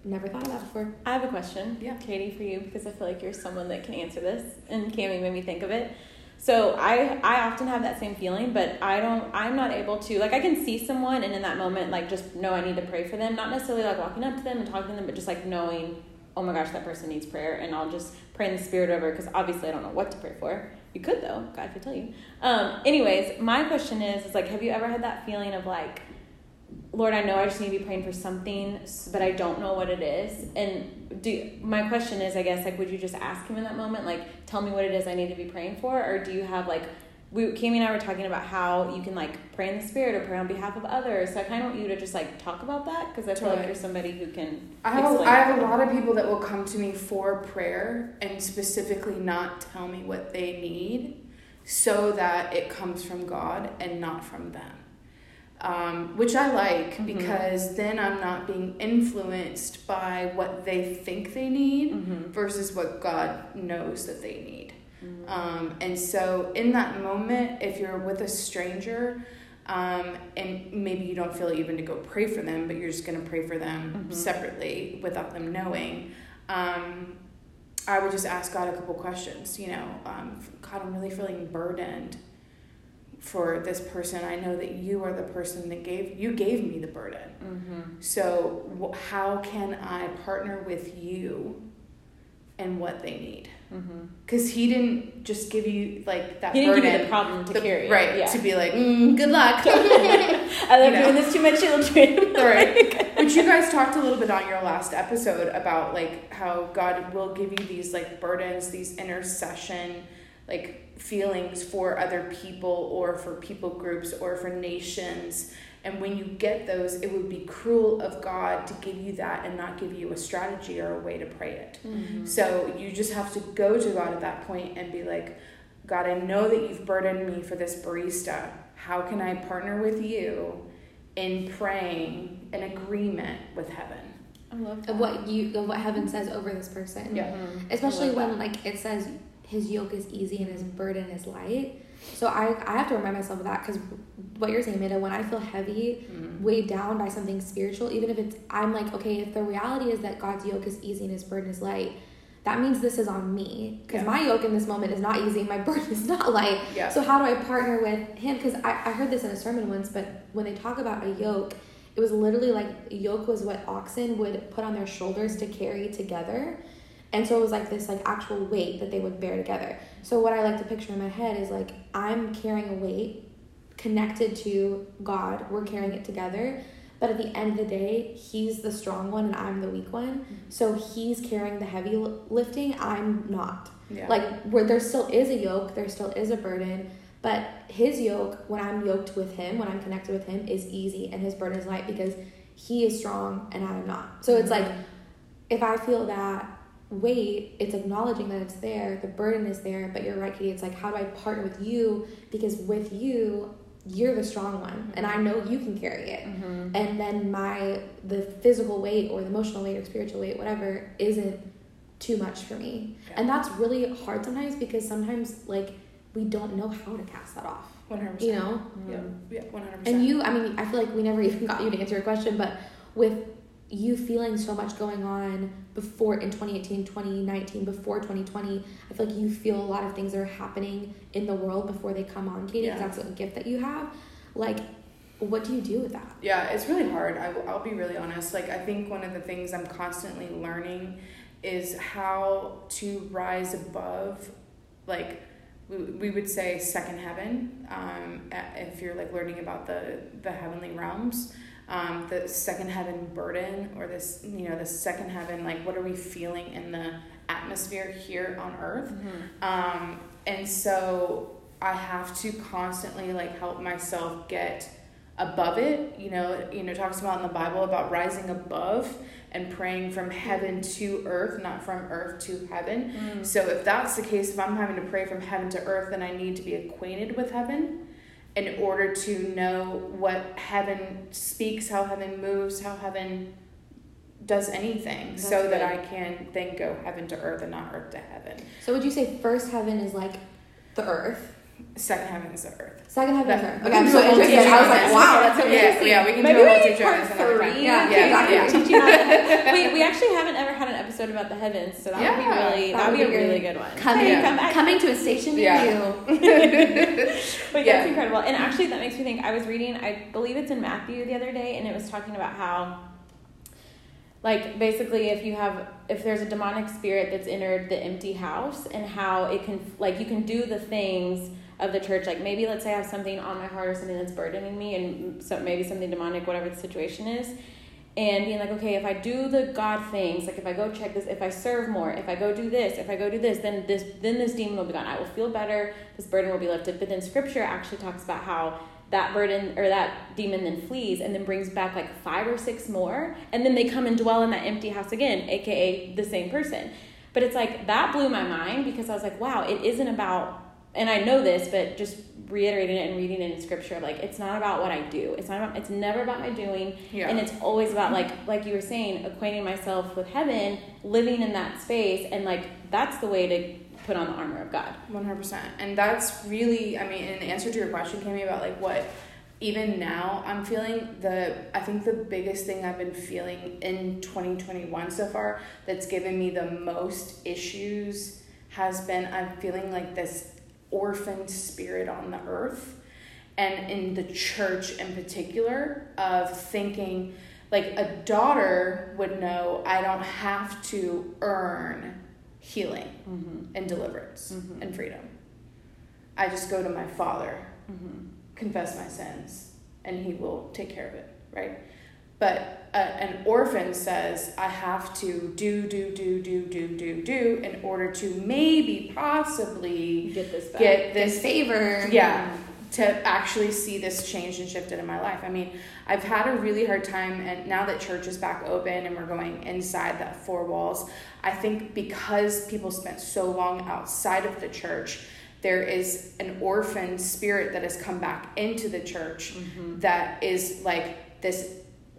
S1: Never thought of that before.
S2: I have a question,
S3: Yeah.
S2: Katie, for you because I feel like you're someone that can answer this, and Cami made me think of it. So I I often have that same feeling, but I don't. I'm not able to like I can see someone and in that moment like just know I need to pray for them. Not necessarily like walking up to them and talking to them, but just like knowing, oh my gosh, that person needs prayer, and I'll just pray in the spirit over because obviously I don't know what to pray for. You could though, God could tell you. Um, anyways, my question is, is like, have you ever had that feeling of like, Lord, I know I just need to be praying for something, but I don't know what it is. And do my question is, I guess, like, would you just ask him in that moment, like, tell me what it is I need to be praying for, or do you have like, we, Cami and I were talking about how you can like pray in the spirit or pray on behalf of others. So I kind of want you to just like talk about that because I feel like you're somebody who can.
S3: I have, a. I have a lot of people that will come to me for prayer and specifically not tell me what they need so that it comes from God and not from them. Um, which I like
S2: Mhm.
S3: because then I'm not being influenced by what they think they need
S2: Mhm.
S3: versus what God knows that they need.
S2: Mhm.
S3: Um, and so, in that moment, if you're with a stranger, um, and maybe you don't feel even to go pray for them, but you're just going to pray for them
S2: Mhm.
S3: separately without them knowing, um, I would just ask God a couple questions. You know, um, God, I'm really feeling burdened for this person. I know that you are the person that gave you gave me the burden.
S2: Mhm.
S3: So, how can I partner with you and what they need? Because he didn't just give you like that
S2: He didn't
S3: burden,
S2: give you the problem to
S3: the-
S2: carry,
S3: right?
S2: Yeah.
S3: To be like, mm, good luck.
S2: I love
S3: you know.
S2: doing this to my children.
S3: right. Which you guys talked a little bit on your last episode about like how God will give you these like burdens, these intercession like feelings for other people or for people groups or for nations. And when you get those, it would be cruel of God to give you that and not give you a strategy or a way to pray it.
S2: Mhm.
S3: So you just have to go to God at that point and be like, God, I know that you've burdened me for this barista. How can I partner with you in praying an agreement with heaven?
S2: I love that.
S1: Of what you of what heaven says over this person.
S3: Yeah.
S2: Mhm.
S1: Especially when
S2: that.
S1: like it says his yoke is easy and his burden is light. So I I have to remind myself of that because what you're saying, Mida, when I feel heavy, mm-hmm. weighed down by something spiritual, even if it's, I'm like, okay, if the reality is that God's yoke is easy and his burden is light, that means this is on me. Because
S3: Yeah.
S1: my yoke in this moment is not easy, my burden is not light.
S3: Yeah.
S1: So how do I partner with him? Because I, I heard this in a sermon once, but when they talk about a yoke, it was literally like a yoke was what oxen would put on their shoulders to carry together. And so it was like this like actual weight that they would bear together. So what I like to picture in my head is like I'm carrying a weight connected to God. We're carrying it together. But at the end of the day, he's the strong one and I'm the weak one. So he's carrying the heavy lifting. I'm not.
S3: Yeah.
S1: Like where there still is a yoke, there still is a burden, but his yoke, when I'm yoked with him, when I'm connected with him, is easy and his burden is light because he is strong and I am not. So it's like mm-hmm. if I feel that weight, it's acknowledging that it's there, the burden is there, but you're right, Katie, it's like how do I partner with you? Because with you, you're the strong one and I know you can carry it.
S2: Mm-hmm.
S1: And then my the physical weight or the emotional weight or spiritual weight, whatever, isn't too much for me.
S3: Yeah.
S1: And that's really hard sometimes because sometimes like we don't know how to cast that off.
S3: One hundred
S1: You
S3: percent.
S1: know?
S3: Yeah. Yeah. One hundred
S1: And
S3: percent.
S1: And you, I mean, I feel like we never even got you to answer your question, but with you feeling so much going on before in 2018, 2019, before 2020, I feel like you feel a lot of things are happening in the world before they come on, katie
S3: Yeah.
S1: that's a gift that you have. Like, what do you do with that?
S3: Yeah, it's really hard. I, will- I'll be really honest. Like, I think one of the things I'm constantly learning is how to rise above, like, we, we would say second heaven. Um, if you're like learning about the the heavenly realms, um, the second heaven burden or this, you know, the second heaven. Like, what are we feeling in the atmosphere here on Earth?
S2: Mm-hmm.
S3: Um, and so I have to constantly like help myself get above it. You know, you know, it talks about in the Bible about rising above and praying from heaven to earth, not from earth to heaven.
S2: Mm-hmm.
S3: So if that's the case, if I'm having to pray from heaven to earth, then I need to be acquainted with heaven in order to know what heaven speaks, how heaven moves, how heaven does anything,
S2: That's
S3: so that. I can then go heaven to earth and not earth to heaven.
S1: So, would you say first heaven is like the earth?
S3: Second heaven is the earth.
S1: Second heaven is
S3: That-
S1: earth. Okay, I'm so interested.
S3: teaching
S1: I was like, wow, that's so
S3: Yeah,
S1: interesting.
S3: yeah, we can
S2: Maybe
S3: do a
S2: we
S3: whole
S2: need
S3: teaching
S2: part
S3: on this another
S2: three.
S3: time.
S1: Yeah,
S3: yeah,
S1: exactly.
S3: yeah.
S2: Teaching on that. we, we actually haven't ever had an episode about the heavens, so that would be really
S1: that
S2: would be a
S1: be
S2: really good one.
S1: Coming,
S2: Hey,
S3: Yeah.
S2: come
S1: coming to a station near
S3: Yeah.
S1: you.
S2: But
S3: Yeah.
S2: that's incredible. And actually, that makes me think. I was reading, I believe it's in Matthew the other day, and it was talking about how, like, basically, if you have, if there's a demonic spirit that's entered the empty house, and how it can, like, you can do the things of the church. Like, maybe let's say I have something on my heart or something that's burdening me, and so maybe something demonic, whatever the situation is. And being like, okay, if I do the God things, like if I go check this, if I serve more, if I go do this, if I go do this, then this then this demon will be gone. I will feel better. This burden will be lifted. But then Scripture actually talks about how that burden or that demon then flees and then brings back like five or six more, and then they come and dwell in that empty house again, aka the same person. But it's like that blew my mind because I was like, wow, it isn't about, and I know this, but just reiterating it and reading it in Scripture, like it's not about what I do. It's not about. It's never about my doing
S3: Yeah.
S2: and it's always about like like you were saying acquainting myself with heaven living in that space and like that's the way to put on the armor of god
S3: One hundred percent, and that's really, I mean, in answer to your question, came about like what even now I'm feeling the. I think the biggest thing I've been feeling in twenty twenty one so far that's given me the most issues has been I'm feeling like this orphan spirit on the earth, and in the church in particular of thinking like a daughter would know I don't have to earn healing
S2: mm-hmm.
S3: and deliverance
S2: Mhm.
S3: and freedom. I just go to my father,
S2: Mm-hmm.
S3: confess my sins, and he will take care of it, right? But a, an orphan says, I have to do, do, do, do, do, do, do in order to maybe, possibly
S2: get this back
S3: get
S1: This
S3: this
S1: favor.
S3: yeah to actually see this change and shifted in my life i mean i've had a really hard time and now that church is back open and we're going inside that four walls i think because people spent so long outside of the church there is an orphan spirit that has come back into the church
S2: Mhm.
S3: that is like this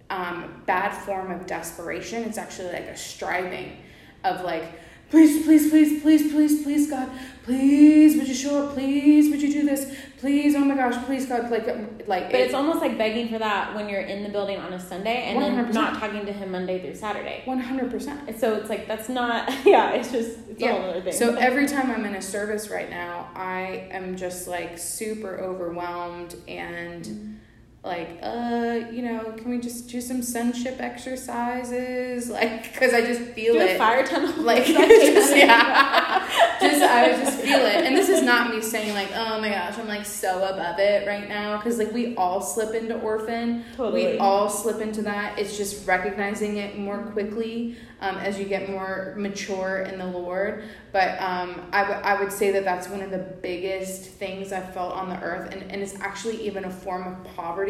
S3: um, bad form of desperation. It's actually like a striving of like, please, please, please, please, please, please, God, please, would you show up? Please, would you do this? Please, oh my gosh, please, God, like, um, like.
S2: but it's almost like begging for that when you're in the building on a sunday and then
S3: 100%.
S2: not talking to him monday through saturday
S3: one hundred percent.
S2: So it's like that's not yeah it's just it's a
S3: Yeah.
S2: whole other thing
S3: So every time I'm in a service right now, I am just like super overwhelmed and like, uh, you know, can we just do some sonship exercises? Like, because I just feel
S2: do
S3: it.
S2: fire tunnel?
S3: Like just, yeah. Just i would just feel it. And this is not me saying like oh my gosh i'm like so above it right now because like we all slip into orphan.
S2: Totally.
S3: we all slip into that. It's just recognizing it more quickly um, as you get more mature in the lord. But um, I, w- I would say that that's one of the biggest things i've felt on the earth and, and it's actually even a form of poverty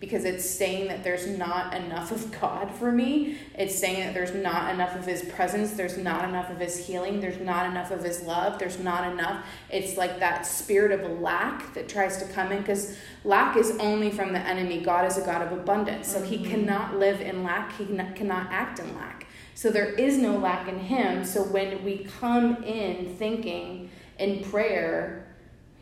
S3: because it's saying that there's not enough of God for me. It's saying that there's not enough of His presence, there's not enough of His healing, there's not enough of His love, there's not enough. It's like that spirit of lack that tries to come in because lack is only from the enemy. God is a God of abundance, so He mm-hmm. cannot live in lack, He cannot act in lack. So there is no lack in Him. So when we come in thinking in prayer,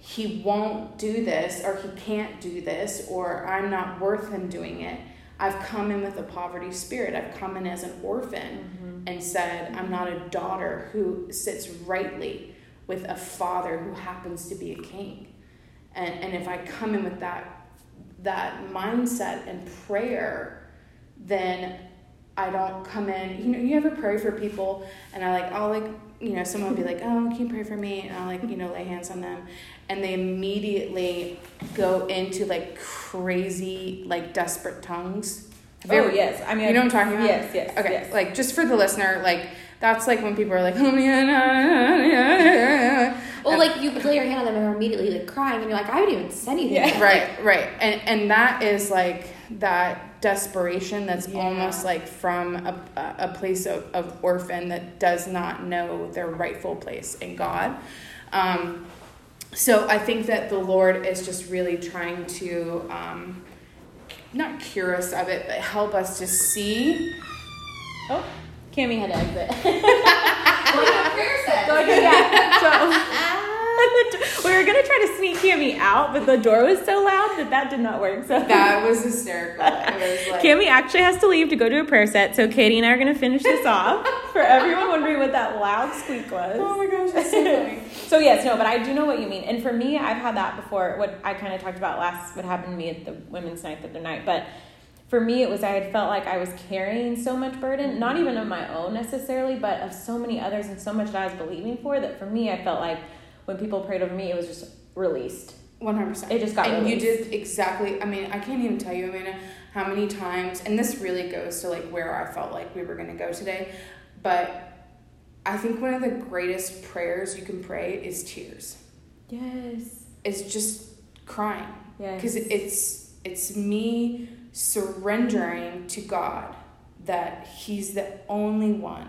S3: he won't do this or he can't do this or I'm not worth him doing it. I've come in with a poverty spirit. I've come in as an orphan mm-hmm. and said, I'm not a daughter who sits rightly with a father who happens to be a king. And, and if I come in with that, that mindset and prayer, then I don't come in. You know, you ever pray for people and I like, I'll like, you know, someone will be like, oh, can you pray for me? And I'll like, you know, lay hands on them and they immediately go into like crazy, like desperate tongues.
S2: Have oh ever, yes, I mean
S3: you know what I'm talking about.
S2: Yes, yes.
S3: Okay,
S2: yes.
S3: like just for the listener, like that's like when people are like, oh yeah,
S1: well, like you lay your hand on them and they're immediately like crying, and you're like, I would even say anything.
S3: Yeah. Right, right, and and that is like that desperation that's yeah. almost like from a, a place of, of orphan that does not know their rightful place in God. Um, so I think that the Lord is just really trying to um, not cure us of it, but help us to see.
S2: Oh, Cami had to exit.
S1: Go to prayer set.
S2: Go to, yeah. So, we were gonna try to sneak Cami out, but the door was so loud that that did not work. So
S3: that was hysterical. It was like...
S2: Cami actually has to leave to go to a prayer set, so Katie and I are gonna finish this off for everyone wondering what that loud squeak was.
S3: Oh my gosh, that's so funny.
S2: So yes, no, but I do know what you mean, and for me, I've had that before. What I kind of talked about last, what happened to me at the women's night the other night, but for me it was i had felt like i was carrying so much burden not mm-hmm. even of my own necessarily but of so many others and so much that i was believing for that for me i felt like when people prayed over me, it was just released.
S3: One hundred percent.
S2: It just got
S3: and
S2: released.
S3: you did exactly. I mean, I can't even tell you, Amanda, how many times. And this really goes to like where I felt like we were going to go today, but I think one of the greatest prayers you can pray is tears.
S2: Yes.
S3: It's just crying.
S2: Yeah.
S3: Because it's it's me surrendering to God that He's the only one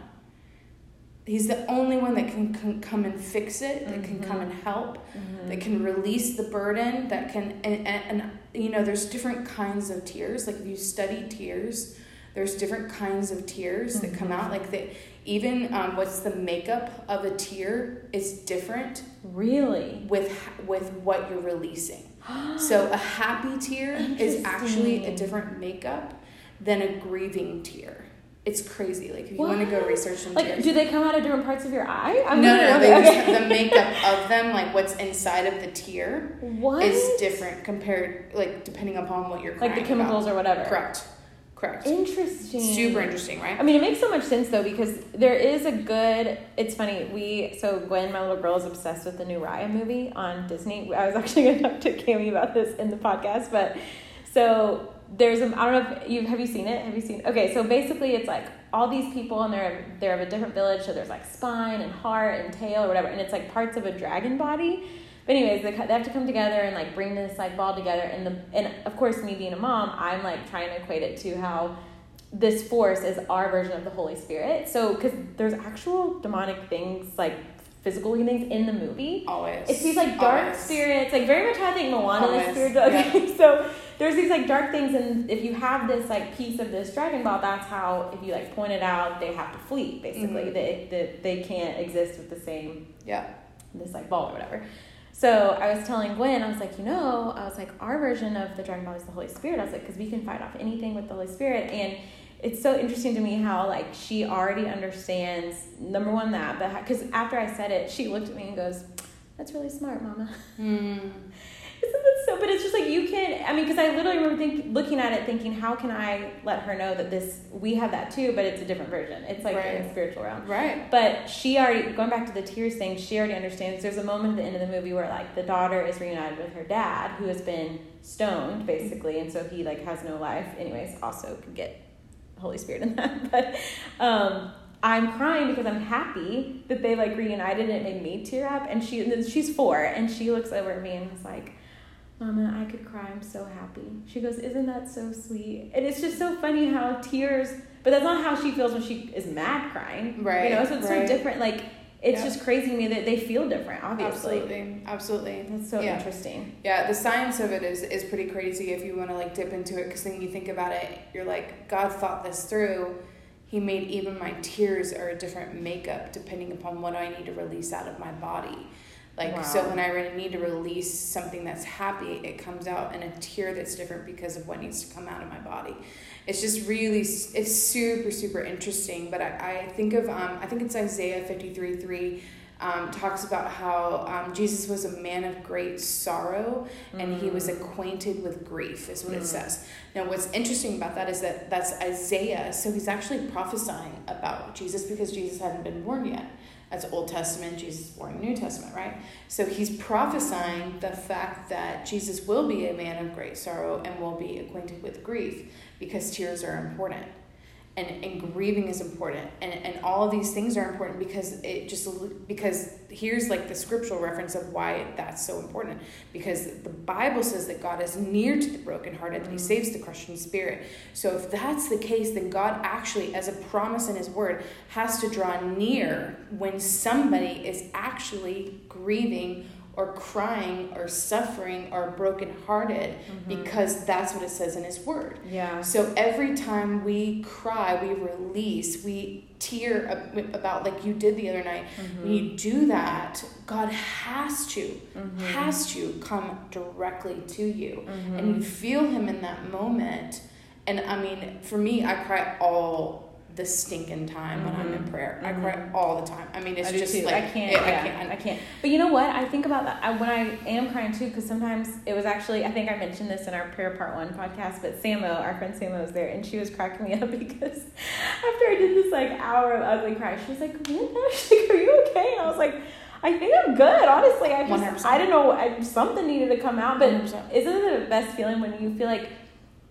S3: he's the only one that can, can come and fix it that mm-hmm. can come and help mm-hmm. that can release the burden that can and, and, and, you know there's different kinds of tears like if you study tears there's different kinds of tears mm-hmm. that come out mm-hmm. like the even um, what's the makeup of a tear is different
S2: really
S3: with with what you're releasing so a happy tear is actually a different makeup than a grieving tear it's crazy. Like if you what? want to go research them,
S2: like tears. do they come out of different parts of your eye? I'm
S3: no, no, no. They okay. just, the makeup of them, like what's inside of the tear,
S2: what
S3: is different compared, like depending upon what you're
S2: like the chemicals
S3: about.
S2: or whatever.
S3: Correct. Correct.
S2: Interesting.
S3: Super interesting, right?
S2: I mean, it makes so much sense though because there is a good. It's funny. We so Gwen, my little girl, is obsessed with the new Raya movie on Disney. I was actually going to talk to Cami about this in the podcast, but so there's a, I don't know if you have you seen it. Have you seen? Okay, so basically it's like all these people and they're they're of a different village. So there's like spine and heart and tail or whatever, and it's like parts of a dragon body. But anyways, they, they have to come together and like bring this like ball together. And the and of course, me being a mom, I'm like trying to equate it to how this force is our version of the Holy Spirit. So because there's actual demonic things like physical things in the movie.
S3: Always.
S2: It's these like dark
S3: Always.
S2: spirits, like very much how I think Moana the spirit. Okay, yeah. so there's these like dark things, and if you have this like piece of this Dragon Ball, that's how if you like point it out, they have to flee. Basically, mm-hmm. they, they they can't exist with the same
S3: yeah
S2: this like ball or whatever. So I was telling Gwen, I was like, you know, I was like, our version of the Dragon Ball is the Holy Spirit. I was like, because we can fight off anything with the Holy Spirit, and it's so interesting to me how like she already understands number one that but because after i said it she looked at me and goes that's really smart mama
S3: mm.
S2: Isn't that so but it's just like you can i mean because i literally remember think, looking at it thinking how can i let her know that this we have that too but it's a different version it's like right. in the spiritual realm
S3: right
S2: but she already going back to the tears thing she already understands there's a moment at the end of the movie where like the daughter is reunited with her dad who has been stoned basically and so he like has no life anyways also could get Holy Spirit in that, but um, I'm crying because I'm happy that they like reunited and it made me tear up. And she, and she's four, and she looks over at me and was like, Mama, I could cry. I'm so happy. She goes, Isn't that so sweet? And it's just so funny how tears, but that's not how she feels when she is mad crying.
S3: Right,
S2: You know, so it's
S3: right.
S2: so different. Like, it's
S3: Yeah.
S2: just crazy to me that they feel different, obviously.
S3: Absolutely, absolutely.
S2: That's so
S3: Yeah.
S2: interesting.
S3: Yeah, the science of it is is pretty crazy if you want to like dip into it because then you think about it, you're like, God thought this through. He made even my tears are a different makeup depending upon what I need to release out of my body. Like so when I really need to release something that's happy, it comes out in a tear that's different because of what needs to come out of my body. It's just really it's super super interesting. But I, I think of um, I think it's Isaiah fifty three three. Um, talks about how um, Jesus was a man of great sorrow and he was acquainted with grief is what it
S2: Mm.
S3: says now what's interesting about that is that that's isaiah so he's actually prophesying about jesus because jesus hadn't been born yet that's old testament jesus born new testament right? So he's prophesying the fact that jesus will be a man of great sorrow and will be acquainted with grief because tears are important and, and grieving is important and, and all of these things are important because it just because here's like the scriptural reference of why that's so important. Because the bible says that god is near to the brokenhearted and he mm-hmm. saves the crushed in spirit. So if that's the case then god actually as a promise in his word has to draw near when somebody is actually grieving or crying or suffering or brokenhearted mm-hmm. because that's what it says in his word
S2: Yeah.
S3: so every time we cry, we release, we tear about like you did the other night. Mm-hmm. When you do that, God has to, mm-hmm. has to come directly to you. And you feel Him in that moment. And I mean, for me, I cry all the stinking time when I'm in mm-hmm. prayer. I mm-hmm. cry all the time. I mean, it's
S2: I
S3: just like
S2: I can't.
S3: yeah,
S2: yeah,
S3: I can't.
S2: I can't. But you know what? I think about that I, when I am crying too, because sometimes it was actually. I think I mentioned this in our prayer part one podcast. But Samo, our friend Samo, was there, and she was cracking me up because after I did this like hour of ugly cry, she was like, "Amanda, she's like, are you okay?" And I was like. I think I'm good, honestly. I just,
S3: 100%.
S2: I don't know, I, something needed to come out. But
S3: 100%.
S2: isn't it the best feeling when you feel like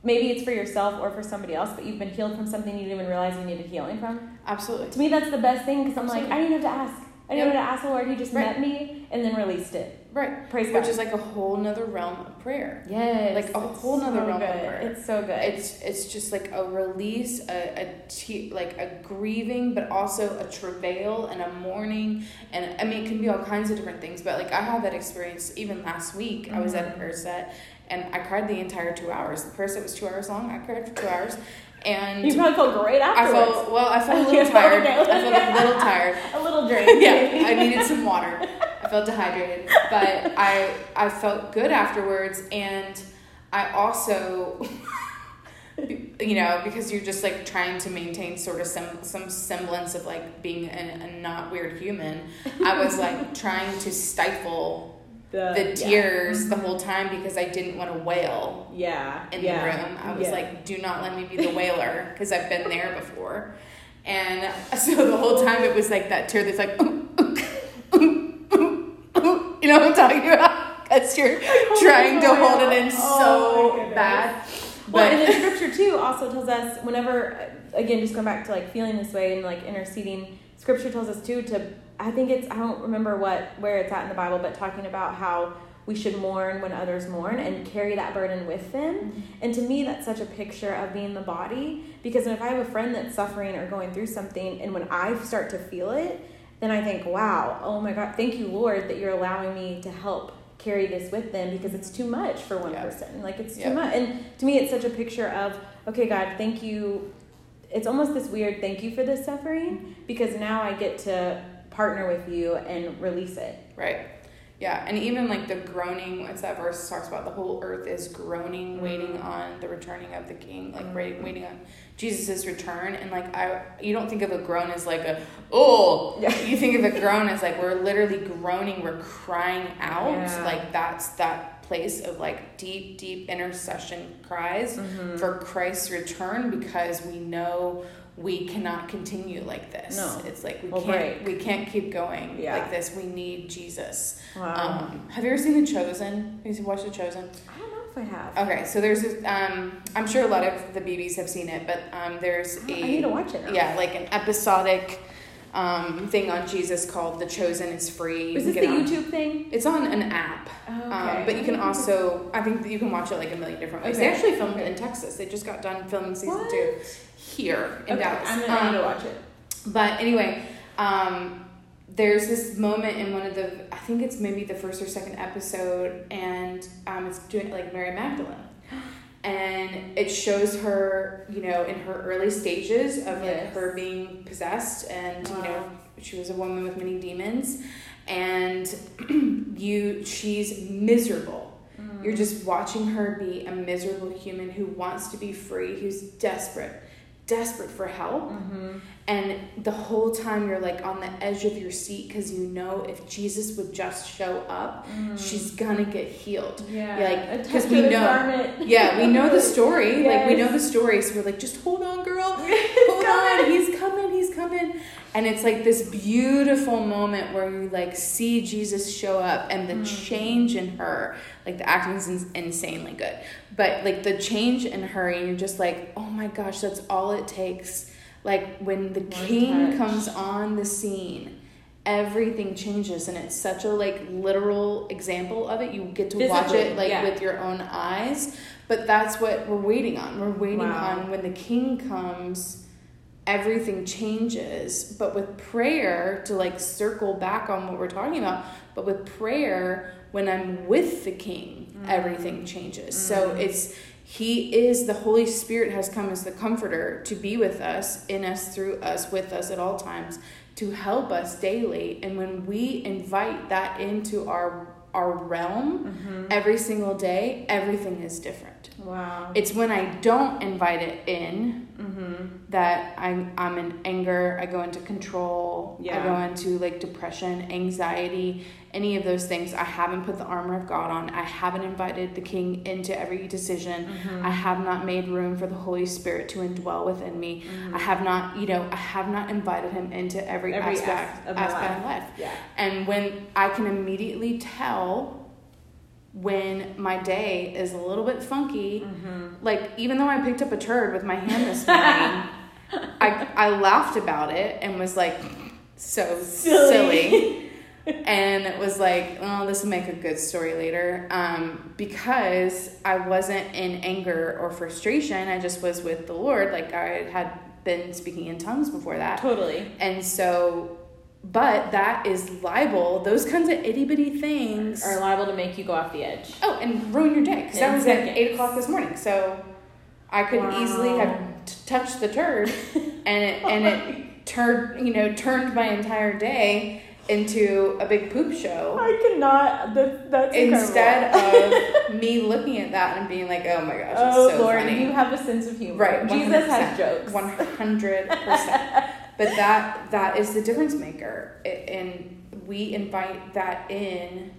S2: maybe it's for yourself or for somebody else, but you've been healed from something you didn't even realize you needed healing from?
S3: Absolutely.
S2: To me, that's the best thing because I'm like, I didn't have to ask. I didn't
S3: Yep.
S2: have to ask the Lord. He just
S3: Right.
S2: met me and then released it.
S3: Right.
S2: Praise
S3: Which
S2: God.
S3: Which is like a whole nother realm of prayer.
S2: yes,
S3: like a whole nother
S2: so
S3: realm of prayer.
S2: It's so good.
S3: It's it's just like a release, a, a te- like a grieving, but also a travail and a mourning, and I mean it can be all kinds of different things. But like I had that experience even last week. I was at a
S2: Mhm.
S3: prayer set, and I cried the entire two hours. The prayer set was two hours long. I cried for two hours, and
S2: you probably felt great
S3: I
S2: afterwards.
S3: felt well. I felt a little tired. I felt a little tired.
S2: a little drink.
S3: yeah, I needed some water. I felt dehydrated, but I I felt good afterwards, and I also, you know, because you're just like trying to maintain sort of some some semblance of like being a, a not weird human. I was like trying to stifle the
S2: yeah.
S3: tears the mm-hmm. whole time because I didn't want to wail
S2: Yeah.
S3: in
S2: yeah.
S3: the room. I was
S2: yeah.
S3: like, do not let me be the wailer because I've been there before. And so the whole time it was like that tear that's like, you know what I'm talking about? Because you're oh, trying to hold it in
S2: Oh
S3: so bad.
S2: Well, and
S3: But
S2: then scripture too also tells us whenever, again, just going back to like feeling this way and like interceding, scripture tells us too to, I think it's, I don't remember what, where it's at in the Bible, but talking about how we should mourn when others mourn and carry that burden with them. Mm-hmm. And to me, that's such a picture of being the body because if I have a friend that's suffering or going through something, and when I start to feel it, then I think, wow, oh my God, thank you, Lord, that you're allowing me to help carry this with them because it's too much for one
S3: Yeah.
S2: person. Like, it's
S3: Yeah.
S2: too much. And to me, it's such a picture of, okay, God, thank you. It's almost this weird thank you for this suffering mm-hmm. because now I get to partner with you and release it.
S3: right. Yeah, and even like the groaning, what's that verse talks about? The whole earth is groaning, waiting on the returning of the King, like wait- waiting on Jesus' return. And like I, you don't think of a groan as like a oh,
S2: Yeah.
S3: you think of a groan as like we're literally groaning, we're crying out.
S2: Yeah.
S3: Like that's that place of like deep, deep intercession cries
S2: Mm-hmm.
S3: for Christ's return because we know we cannot continue like this.
S2: No.
S3: It's like we
S2: We'll
S3: can't
S2: break.
S3: we can't keep going
S2: Yeah.
S3: like this. We need Jesus.
S2: Wow.
S3: Um, have you ever seen The Chosen? Have you watched The Chosen?
S2: I don't know if I have.
S3: Okay, so there's this, um, I'm sure a lot of the BBs have seen it, but um, there's
S2: I
S3: a
S2: need to watch it now.
S3: yeah, like an episodic um, thing on Jesus called "The Chosen is Free."
S2: Is this the
S3: on-
S2: YouTube thing?
S3: It's on an app,
S2: Oh,
S3: um, but you can also. I think you can watch it like a million different ways. They actually filmed it in Texas. They just got done filming season
S2: What?
S3: two here in
S2: okay,
S3: Dallas.
S2: I'm gonna,
S3: Um,
S2: watch it.
S3: but anyway, um, there's this moment in one of the, I think it's maybe the first or second episode, and um, it's doing like Mary Magdalene. And it shows her, you know, in her early stages of like her being possessed, and you know, she was a woman with many demons, and you, she's miserable.
S2: Mm.
S3: You're just watching her be a miserable human who wants to be free, who's desperate, desperate for help.
S2: Mhm.
S3: And the whole time you're like on the edge of your seat because you know if Jesus would just show up,
S2: Mm.
S3: she's gonna get healed.
S2: yeah,
S3: like,
S2: A
S3: 'cause
S2: touch
S3: we know-
S2: garment.
S3: Yeah, we know the story. Like we know the story, so we're like, just hold on, girl. Hold on, he's coming, he's coming. And it's like this beautiful moment where you like see Jesus show up and the
S2: Mm.
S3: change in her. Like the acting is ins- insanely good, but like the change in her, and you're just like, oh my gosh, that's all it takes. Like when the
S2: One
S3: king
S2: touch.
S3: comes on the scene, everything changes, and it's such a like literal example of it. You get to watch it like
S2: yeah.
S3: with your own eyes. But that's what we're waiting on. We're waiting
S2: Wow.
S3: on when the king comes everything changes but with prayer to like circle back on what we're talking about but with prayer when i'm with the king
S2: Mm.
S3: everything changes so it's he is the holy spirit has come as the comforter to be with us in us through us with us at all times to help us daily and when we invite that into our our realm
S2: Mhm.
S3: every single day everything is different
S2: Wow.
S3: it's when i don't invite it in
S2: mm-hmm.
S3: that I'm I'm in anger, I go into control, I go into like depression, anxiety, any of those things. I haven't put the armor of God on. I haven't invited the king into every decision.
S2: Mm-hmm.
S3: I have not made room for the Holy Spirit to indwell within me.
S2: Mm-hmm.
S3: I have not, you know, I have not invited him into every,
S2: Every
S3: aspect
S2: as- of my
S3: aspect
S2: life.
S3: life.
S2: Yeah.
S3: And when I can immediately tell when my day is a little bit funky,
S2: Mm-hmm.
S3: like even though I picked up a turd with my hand this morning, I I laughed about it and was like so
S2: Silly.
S3: silly. and it was like, oh, this will make a good story later. Um, because I wasn't in anger or frustration. I just was with the Lord. Like I had been speaking in tongues before that.
S2: Totally.
S3: And so, but that is liable. Those kinds of itty bitty things
S2: Are liable to make you go off the edge.
S3: Oh, and ruin your day because that was
S2: seconds.
S3: at eight o'clock this morning. So I could
S2: Wow.
S3: easily have t- touched the turd, and it and it turned you know turned my entire day into a big poop show.
S2: I cannot. That, that's
S3: Instead of me looking at that and being like, "Oh my gosh, it's
S2: oh
S3: so
S2: Lord,
S3: funny."
S2: you have a sense of humor.
S3: Right,
S2: Jesus has jokes.
S3: One hundred percent. But that that is the difference maker, and we invite that in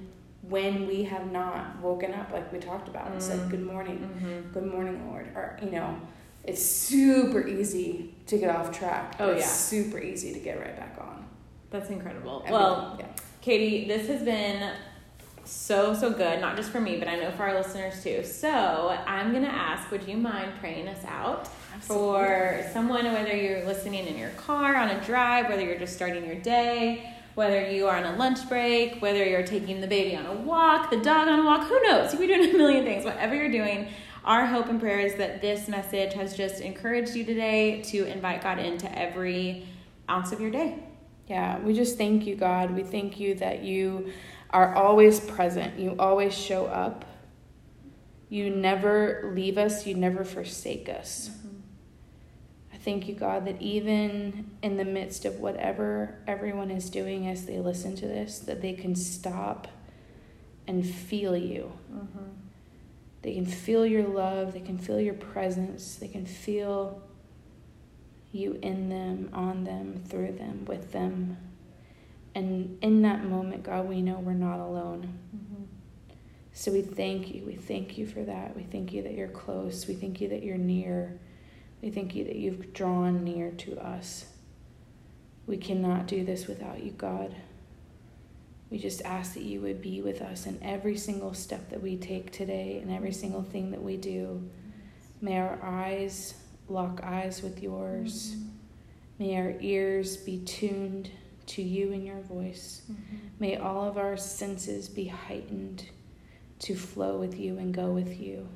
S3: when we have not woken up, like we talked about, and said,
S2: Mm.
S3: "Good morning,
S2: Mm-hmm.
S3: good morning, Lord." Or you know, it's super easy to get off track.
S2: Oh,
S3: it's
S2: yeah.
S3: super easy to get right back on.
S2: That's incredible. Well,
S3: yeah.
S2: Katie, this has been so so good, not just for me, but I know for our listeners too. So I'm gonna ask, would you mind praying us out for someone, whether you're listening in your car on a drive, whether you're just starting your day, whether you are on a lunch break, whether you're taking the baby on a walk, the dog on a walk, who knows? You could be doing a million things. Whatever you're doing, our hope and prayer is that this message has just encouraged you today to invite God into every ounce of your day.
S3: Yeah, we just thank you, God. We thank you that you are always present. You always show up. You never leave us, you never forsake us. I thank you, God, that even in the midst of whatever everyone is doing as they listen to this, that they can stop and feel you. Mm-hmm. They can feel your love, they can feel your presence, they can feel you in them, on them, through them, with them. And in that moment, God, we know we're not alone. Mm-hmm. So we thank you. We thank you for that. We thank you that you're close. We thank you that you're near. We thank you that you've drawn near to us. We cannot do this without you, God. We just ask that you would be with us in every single step that we take today and every single thing that we do. May our eyes lock eyes with yours May our ears be tuned to you and your voice. Mm-hmm. May all of our senses be heightened to flow with you and go with you.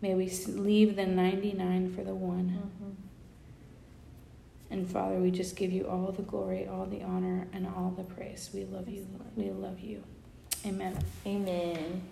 S3: May we leave the 99 for the one. Mm-hmm. And Father, we just give you all the glory, all the honor, and all the praise. We love you. We love you. Amen.
S2: Amen.